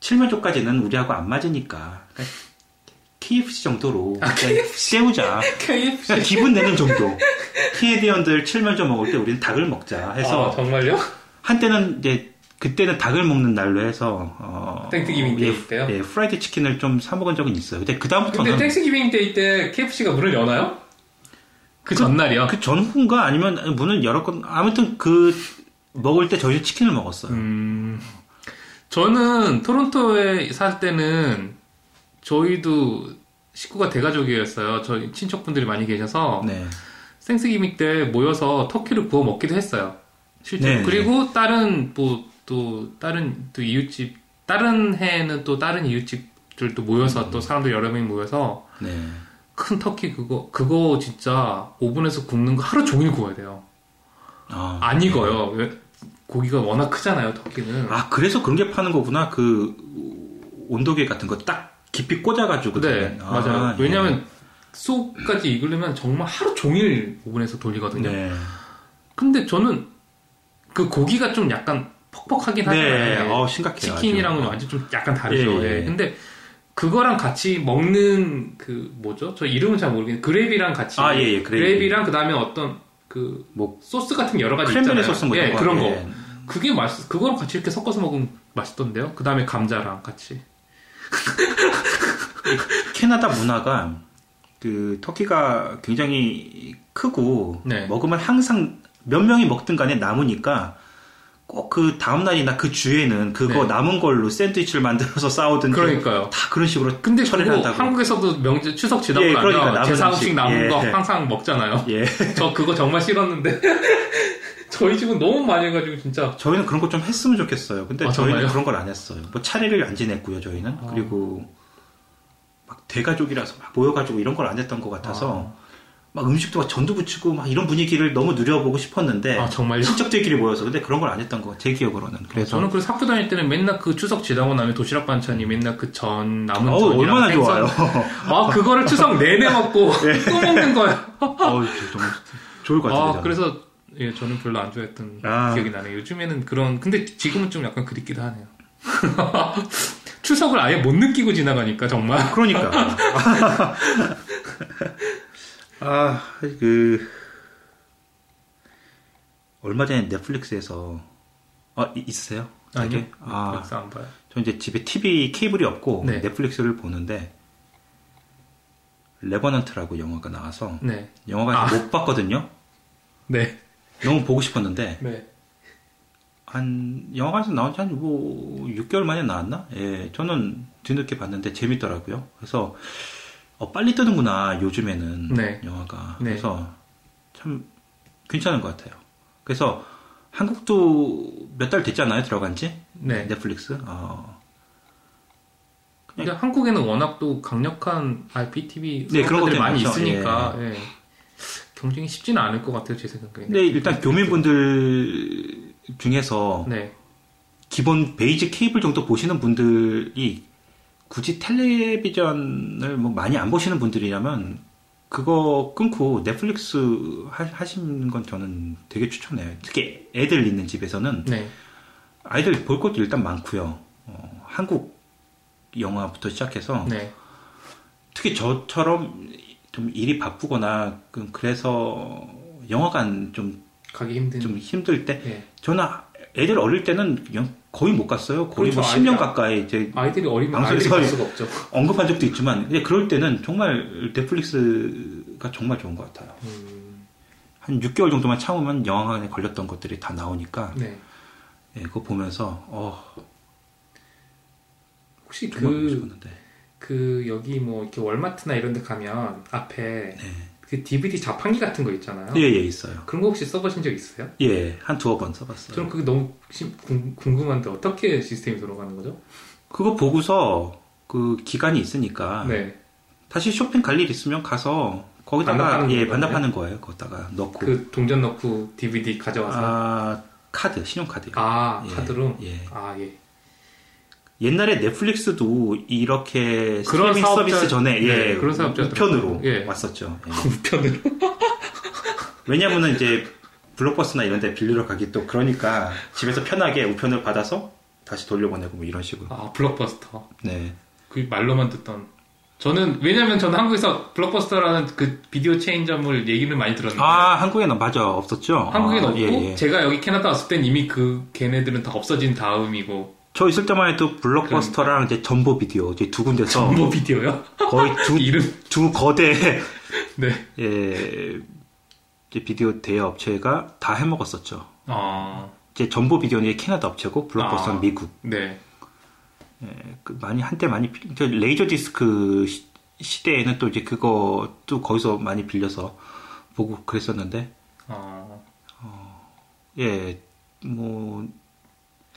칠면조까지는 우리하고 안 맞으니까 그러니까 KFC 정도로 아, 세우자. KFC. 기분 내는 정도. Canadian들 칠면조 먹을 때 우리는 닭을 먹자 해서 아, 정말요? 한때는 이제 그때는 닭을 먹는 날로 해서 어, Thanksgiving Day 예, 때요? 예, 프라이드 치킨을 좀 사 먹은 적은 있어요. 근데 그 다음부터는 근데 Thanksgiving Day 때 KFC가 문을 여나요? 그 전날이요? 그 전후인가 아니면 문을 열었건 아무튼 그 먹을 때 저희 치킨을 먹었어요. 음, 저는 토론토에 살 때는 저희도 식구가 대가족이었어요. 저희 친척분들이 많이 계셔서 네. 생스기빙 때 모여서 터키를 구워 먹기도 했어요. 실제로. 네, 그리고 다른 뭐 또 다른 또 이웃집 다른 해에는 또 다른 이웃집들도 모여서 음. 또 사람들 여러 명이 모여서 네. 큰 터키 그거 그거 진짜 오븐에서 굽는 거 하루 종일 구워야 돼요. 아, 안 익어요. 왜? 고기가 워낙 크잖아요, 터키는. 아 그래서 그런 게 파는 거구나. 그 온도계 같은 거 딱 깊이 꽂아가지고. 네. 아, 맞아요. 예. 왜냐하면 속까지 익으려면 정말 하루 종일 오븐에서 돌리거든요. 네. 근데 저는 그 고기가 좀 약간 퍽퍽하긴 네. 하잖아요. 어 심각해요. 치킨이랑은 아주. 완전 좀 약간 다르죠. 예, 예. 예. 근데 그거랑 같이 먹는 그 뭐죠? 저 이름은 잘 모르겠는데 gravy랑 같이 아, 예, 예, gravy. 랑 그다음에 어떤 그 뭐 소스 같은 여러 가지 cranberry 있잖아요. 소스 뭐 예. 그런 거. 예. 그게 맛있 그거랑 같이 이렇게 섞어서 먹으면 맛있던데요. 그다음에 감자랑 같이. *laughs* 캐나다 문화가 그 터키가 굉장히 크고 네. 먹으면 항상 몇 명이 먹든 간에 남으니까 꼭 그 다음 날이나 그 주에는 그거 네. 남은 걸로 샌드위치를 만들어서 싸우든지 그러니까요. 다 그런 식으로 근데 처리를 한다고. 한국에서도 명절 추석 지나고 예, 그러니까 남은 제사 음식. 음식 남은 예. 거 항상 먹잖아요. 예. *laughs* 저 그거 정말 싫었는데 *laughs* 저희 집은 너무 많이 해가지고 진짜 저희는 그런 거 좀 했으면 좋겠어요. 근데 아, 저희는? 그런 걸 안 했어요. 뭐 차례를 안 지냈고요, 저희는. 아. 그리고 막 대가족이라서 막 모여가지고 이런 걸 안 했던 것 같아서 아. 막 음식도 막 전도 붙이고 막 이런 분위기를 너무 누려보고 싶었는데 아 정말요? 친척들끼리 모여서 근데 그런 걸 안 했던 거 제 기억으로는 그래서 저는 그래서 학교 다닐 때는 맨날 그 추석 지나고 나면 도시락 반찬이 맨날 그 전 남은 어우, 전이랑 얼마나 생선. 좋아요. *laughs* 아 그거를 추석 내내 먹고 *laughs* 또 먹는 거예요. 어우, 정말 좋을 것 같은데. 아. 그래서 예 저는 별로 안 좋아했던 아. 기억이 나네요. 요즘에는 그런 근데 지금은 좀 약간 그립기도 하네요. *laughs* 추석을 아예 못 느끼고 지나가니까 정말. 그러니까. *laughs* 아, 그, 얼마 전에 넷플릭스에서, 아, 이- 있으세요? 아니요. 아, 넷플릭스 안 봐요. 저 이제 집에 TV 케이블이 없고, 네. 넷플릭스를 보는데, 레버넌트라고 영화가 나와서, 네. 영화관에서 아. 못 봤거든요? 네. 너무 보고 싶었는데, 네. 한, 영화관에서 나온 지 한, 뭐, 6개월 만에 나왔나? 예, 저는 뒤늦게 봤는데 재밌더라고요. 그래서, 어, 빨리 뜨는구나, 요즘에는. 네. 영화가. 네. 그래서, 참, 괜찮은 것 같아요. 그래서, 한국도 몇 달 됐잖아요, 들어간 지? 네. 넷플릭스? 어, 근데 한국에는 워낙 또 강력한 IPTV 네, 그런 사업자들이 것도 많이 많죠. 있으니까 예. 경쟁이 쉽지는 않을 것 같아요 제 생각에. 근데 일단 교민분들 중에서 네, 기본 베이직 케이블 정도 보시는 분들이 굳이 텔레비전을 뭐 많이 안 보시는 분들이라면 그거 끊고 넷플릭스 하, 하시는 건 저는 되게 추천해요. 특히 애들 있는 집에서는 네, 아이들 볼 것도 일단 많고요. 어, 한국 영화부터 시작해서 네, 특히 저처럼 좀 일이 바쁘거나 그- 그래서 영화관 좀, 가기 힘든. 좀 힘들 때 예. 저는 애들 어릴 때는 그냥 거의 못 갔어요. 거의 그렇죠. 뭐 10년 아이들- 가까이 이제 아이들이 어리면 방송에서 아이들이 갈 수가 없죠. 언급한 적도 있지만 근데 그럴 때는 정말 넷플릭스가 정말 좋은 것 같아요. 음, 한 6개월 정도만 참으면 영화관에 걸렸던 것들이 다 나오니까 네. 예, 그거 보면서 어, 혹시 그, 그 여기 뭐 이렇게 월마트나 이런 데 가면 앞에 네. 그 DVD 자판기 같은 거 있잖아요. 예, 예, 있어요. 그런 거 혹시 써보신 적 있어요? 예, 한 두어 번 써봤어요. 저는 그게 너무 궁- 궁금한데 어떻게 시스템이 돌아가는 거죠? 그거 보고서 그 기간이 있으니까 네. 다시 쇼핑 갈 일 있으면 가서 거기다가 반납하는 예 거예요? 반납하는 거예요. 거기다가 넣고 그 동전 넣고 DVD 가져와서 아 카드 신용카드요. 아, 예, 카드로 예. 아 예. 옛날에 넷플릭스도 이렇게 그런 스트리밍 사업자- 서비스 전에 예 네, 그런 사업자들 우편으로 예. 왔었죠. 예. *laughs* 우편으로 *laughs* 왜냐면은 이제 블록버스나 이런 데 빌리러 가기 또 그러니까 집에서 편하게 우편을 받아서 다시 돌려보내고 뭐 이런 식으로. 아 블록버스터 네. 그 말로만 듣던 저는 왜냐면 저는 한국에서 블록버스터라는 그 비디오 체인점을 얘기를 많이 들었는데 아, 한국에는 맞아. 없었죠? 한국엔 아, 없고 예, 예. 제가 여기 캐나다 왔을 땐 이미 그 걔네들은 다 없어진 다음이고 저 있을 때만 해도 블록버스터랑 이제 전보 비디오 이제 두 군데서 뭐 비디오요? 거의 두, *laughs* 이름 두 거대 *laughs* 네. 예, 이제 비디오 대여 업체가 다 해먹었었죠. 아, 이제 전보 비디오는 캐나다 업체고 블록버스터는 아. 미국. 네. 예, 그 많이 한때 많이 레이저 디스크 시- 시대에는 또 이제 그것도 거기서 많이 빌려서 보고 그랬었는데 아, 예, 뭐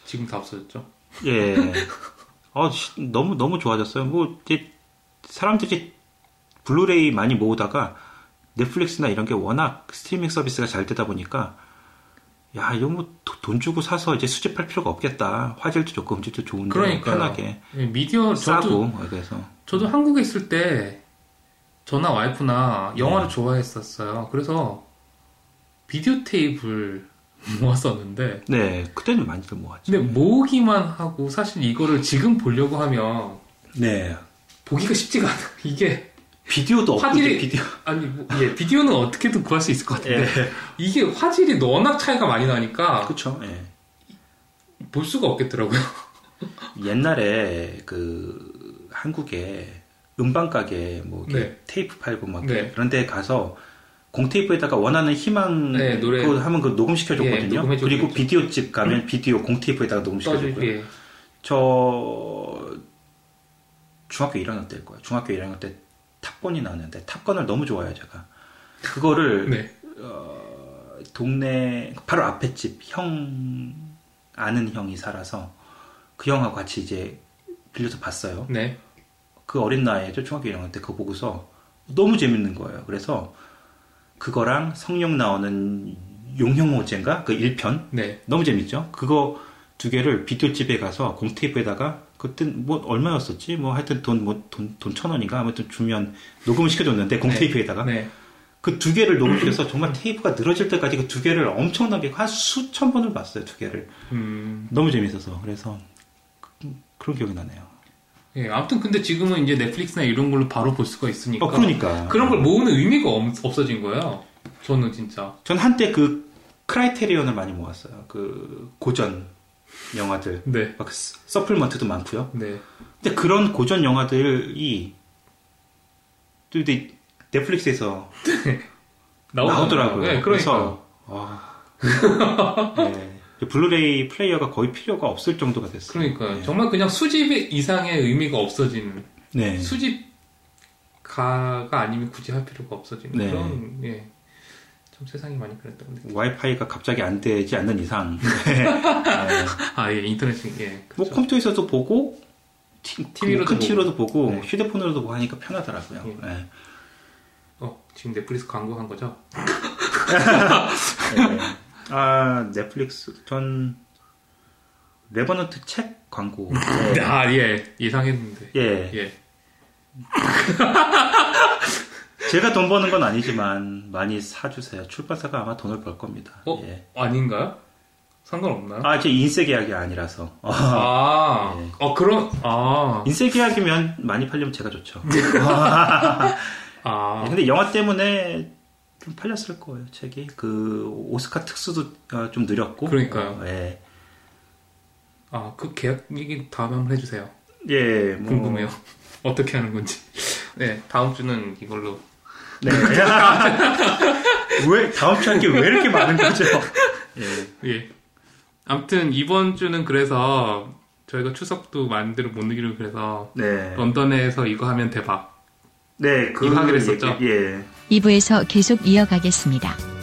지금 다 없어졌죠? 예. *laughs* 어, 시- 너무, 너무 좋아졌어요. 뭐, 이제, 사람들이 블루레이 많이 모으다가 넷플릭스나 이런 게 워낙 스트리밍 서비스가 잘 되다 보니까, 야, 이거 뭐, 도- 돈 주고 사서 이제 수집할 필요가 없겠다. 화질도 좋고 음질도 좋은데, 그러니까요. 편하게. 예, 미디어 저도 싸고, 그래서. 저도 한국에 있을 때 저나 와이프나 영화를 네. 좋아했었어요. 그래서 비디오 테이프를 *laughs* 모았었는데 네, 그때는 많이들 모았죠. 근데 모으기만 하고 사실 이거를 지금 보려고 하면 네. 보기가 쉽지가 않아. *laughs* 이게 비디오도 없고, 화질이- 이제 비디오. 아니 뭐, 예, 비디오는 어떻게든 구할 수 있을 것 같은데 예. 이게 화질이 워낙 차이가 많이 나니까 그쵸, 예. 볼 수가 없겠더라고요. *laughs* 옛날에 그 한국에 음반 가게 뭐 네. 테이프 팔고 막 네. 그런 데 가서 공테이프에다가 원하는 희망 네, 노래. 그거 하면 그 녹음시켜 예, 줬거든요. 녹음해주고 그리고 있죠. 비디오집 가면 비디오 공테이프에다가 녹음시켜 줬고요. 예. 저 중학교 1학년 때일 거예요. 중학교 1학년 때 탑건이 나왔는데 탑건을 너무 좋아해요, 제가. 그거를 *laughs* 네. 동네 바로 앞에 집 형 아는 형이 살아서 그 형하고 같이 이제 빌려서 봤어요. 네. 그 어린 나이에 저 중학교 1학년 때 그거 보고서 너무 재밌는 거예요. 그래서 그거랑 성령 나오는 용형호제인가 그 1편 네. 너무 재밌죠. 그거 두 개를 비디오 집에 가서 공테이프에다가 그때 뭐 얼마였었지? 뭐 하여튼 돈 뭐 돈 돈 천 원인가 아무튼 주면 녹음을 시켜줬는데 공테이프에다가 네. 그두 개를 녹음시켜서 정말 테이프가 늘어질 때까지 그 두 개를 엄청나게 한 수천 번을 봤어요. 두 개를 음. 너무 재밌어서 그래서 그- 그런 기억이 나네요. 예, 아무튼 근데 지금은 이제 넷플릭스나 이런 걸로 바로 볼 수가 있으니까. 어 그러니까 그런 걸 모으는 의미가 없, 없어진 거예요. 저는 진짜. 전 한때 그 크라이테리온을 많이 모았어요. 그 고전 영화들 네. 막 서- 서플먼트도 많고요. 네. 근데 그런 고전 영화들이 또 이제 넷플릭스에서 *laughs* 나오더라고요. 네, 그래서 그러니까. 와. *laughs* 네. 블루레이 플레이어가 거의 필요가 없을 정도가 됐어요. 그러니까 네. 정말 그냥 수집 이상의 의미가 없어진 네. 수집가가 아니면 굳이 할 필요가 없어진 네. 그런 예. 좀 세상이 많이 그랬던 건데. 와이파이가 갑자기 안 되지 않는 이상 *laughs* 네. 아, 예, 인터넷이 예. 뭐 그렇죠. 컴퓨터에서도 보고 티, TV로도 큰 보고. TV로도 보고 네. 휴대폰으로도 보고 하니까 편하더라고요. 예. 네. 어, 지금 넷플릭스 광고한 거죠? *laughs* 네. 아 넷플릭스 전 레버넌트 책 광고 네. *laughs* 아, 예. 예상했는데. 예 예. *laughs* 제가 돈 버는 건 아니지만 많이 사주세요. 출판사가 아마 돈을 벌 겁니다. 어? 예. 아닌가요? 상관없나요? 아, 제 인쇄 계약이 아니라서. 어, 아, 예. 어, 그런, 아, 인쇄 계약이면 많이 팔리면 제가 좋죠. *laughs* 아, 예, 근데 영화 때문에 좀 팔렸을 거예요, 책이. 그 오스카 특수도 어, 좀 느렸고. 그러니까요. 어, 예. 아, 그 계약 얘기 다음에 한번 해주세요. 예, 뭐. 궁금해요. *laughs* 어떻게 하는 건지. 네, 다음 주는 이걸로. 네. *laughs* 왜 다음 주 할 게 왜 이렇게 많은 거죠? 예. 예. 아무튼 이번 주는 그래서 저희가 추석도 만들어 못 이기로 그래서 네. 런던에서 이거 하면 대박. 네, 그 하기로 했었죠? 예. 2부에서 계속 이어가겠습니다.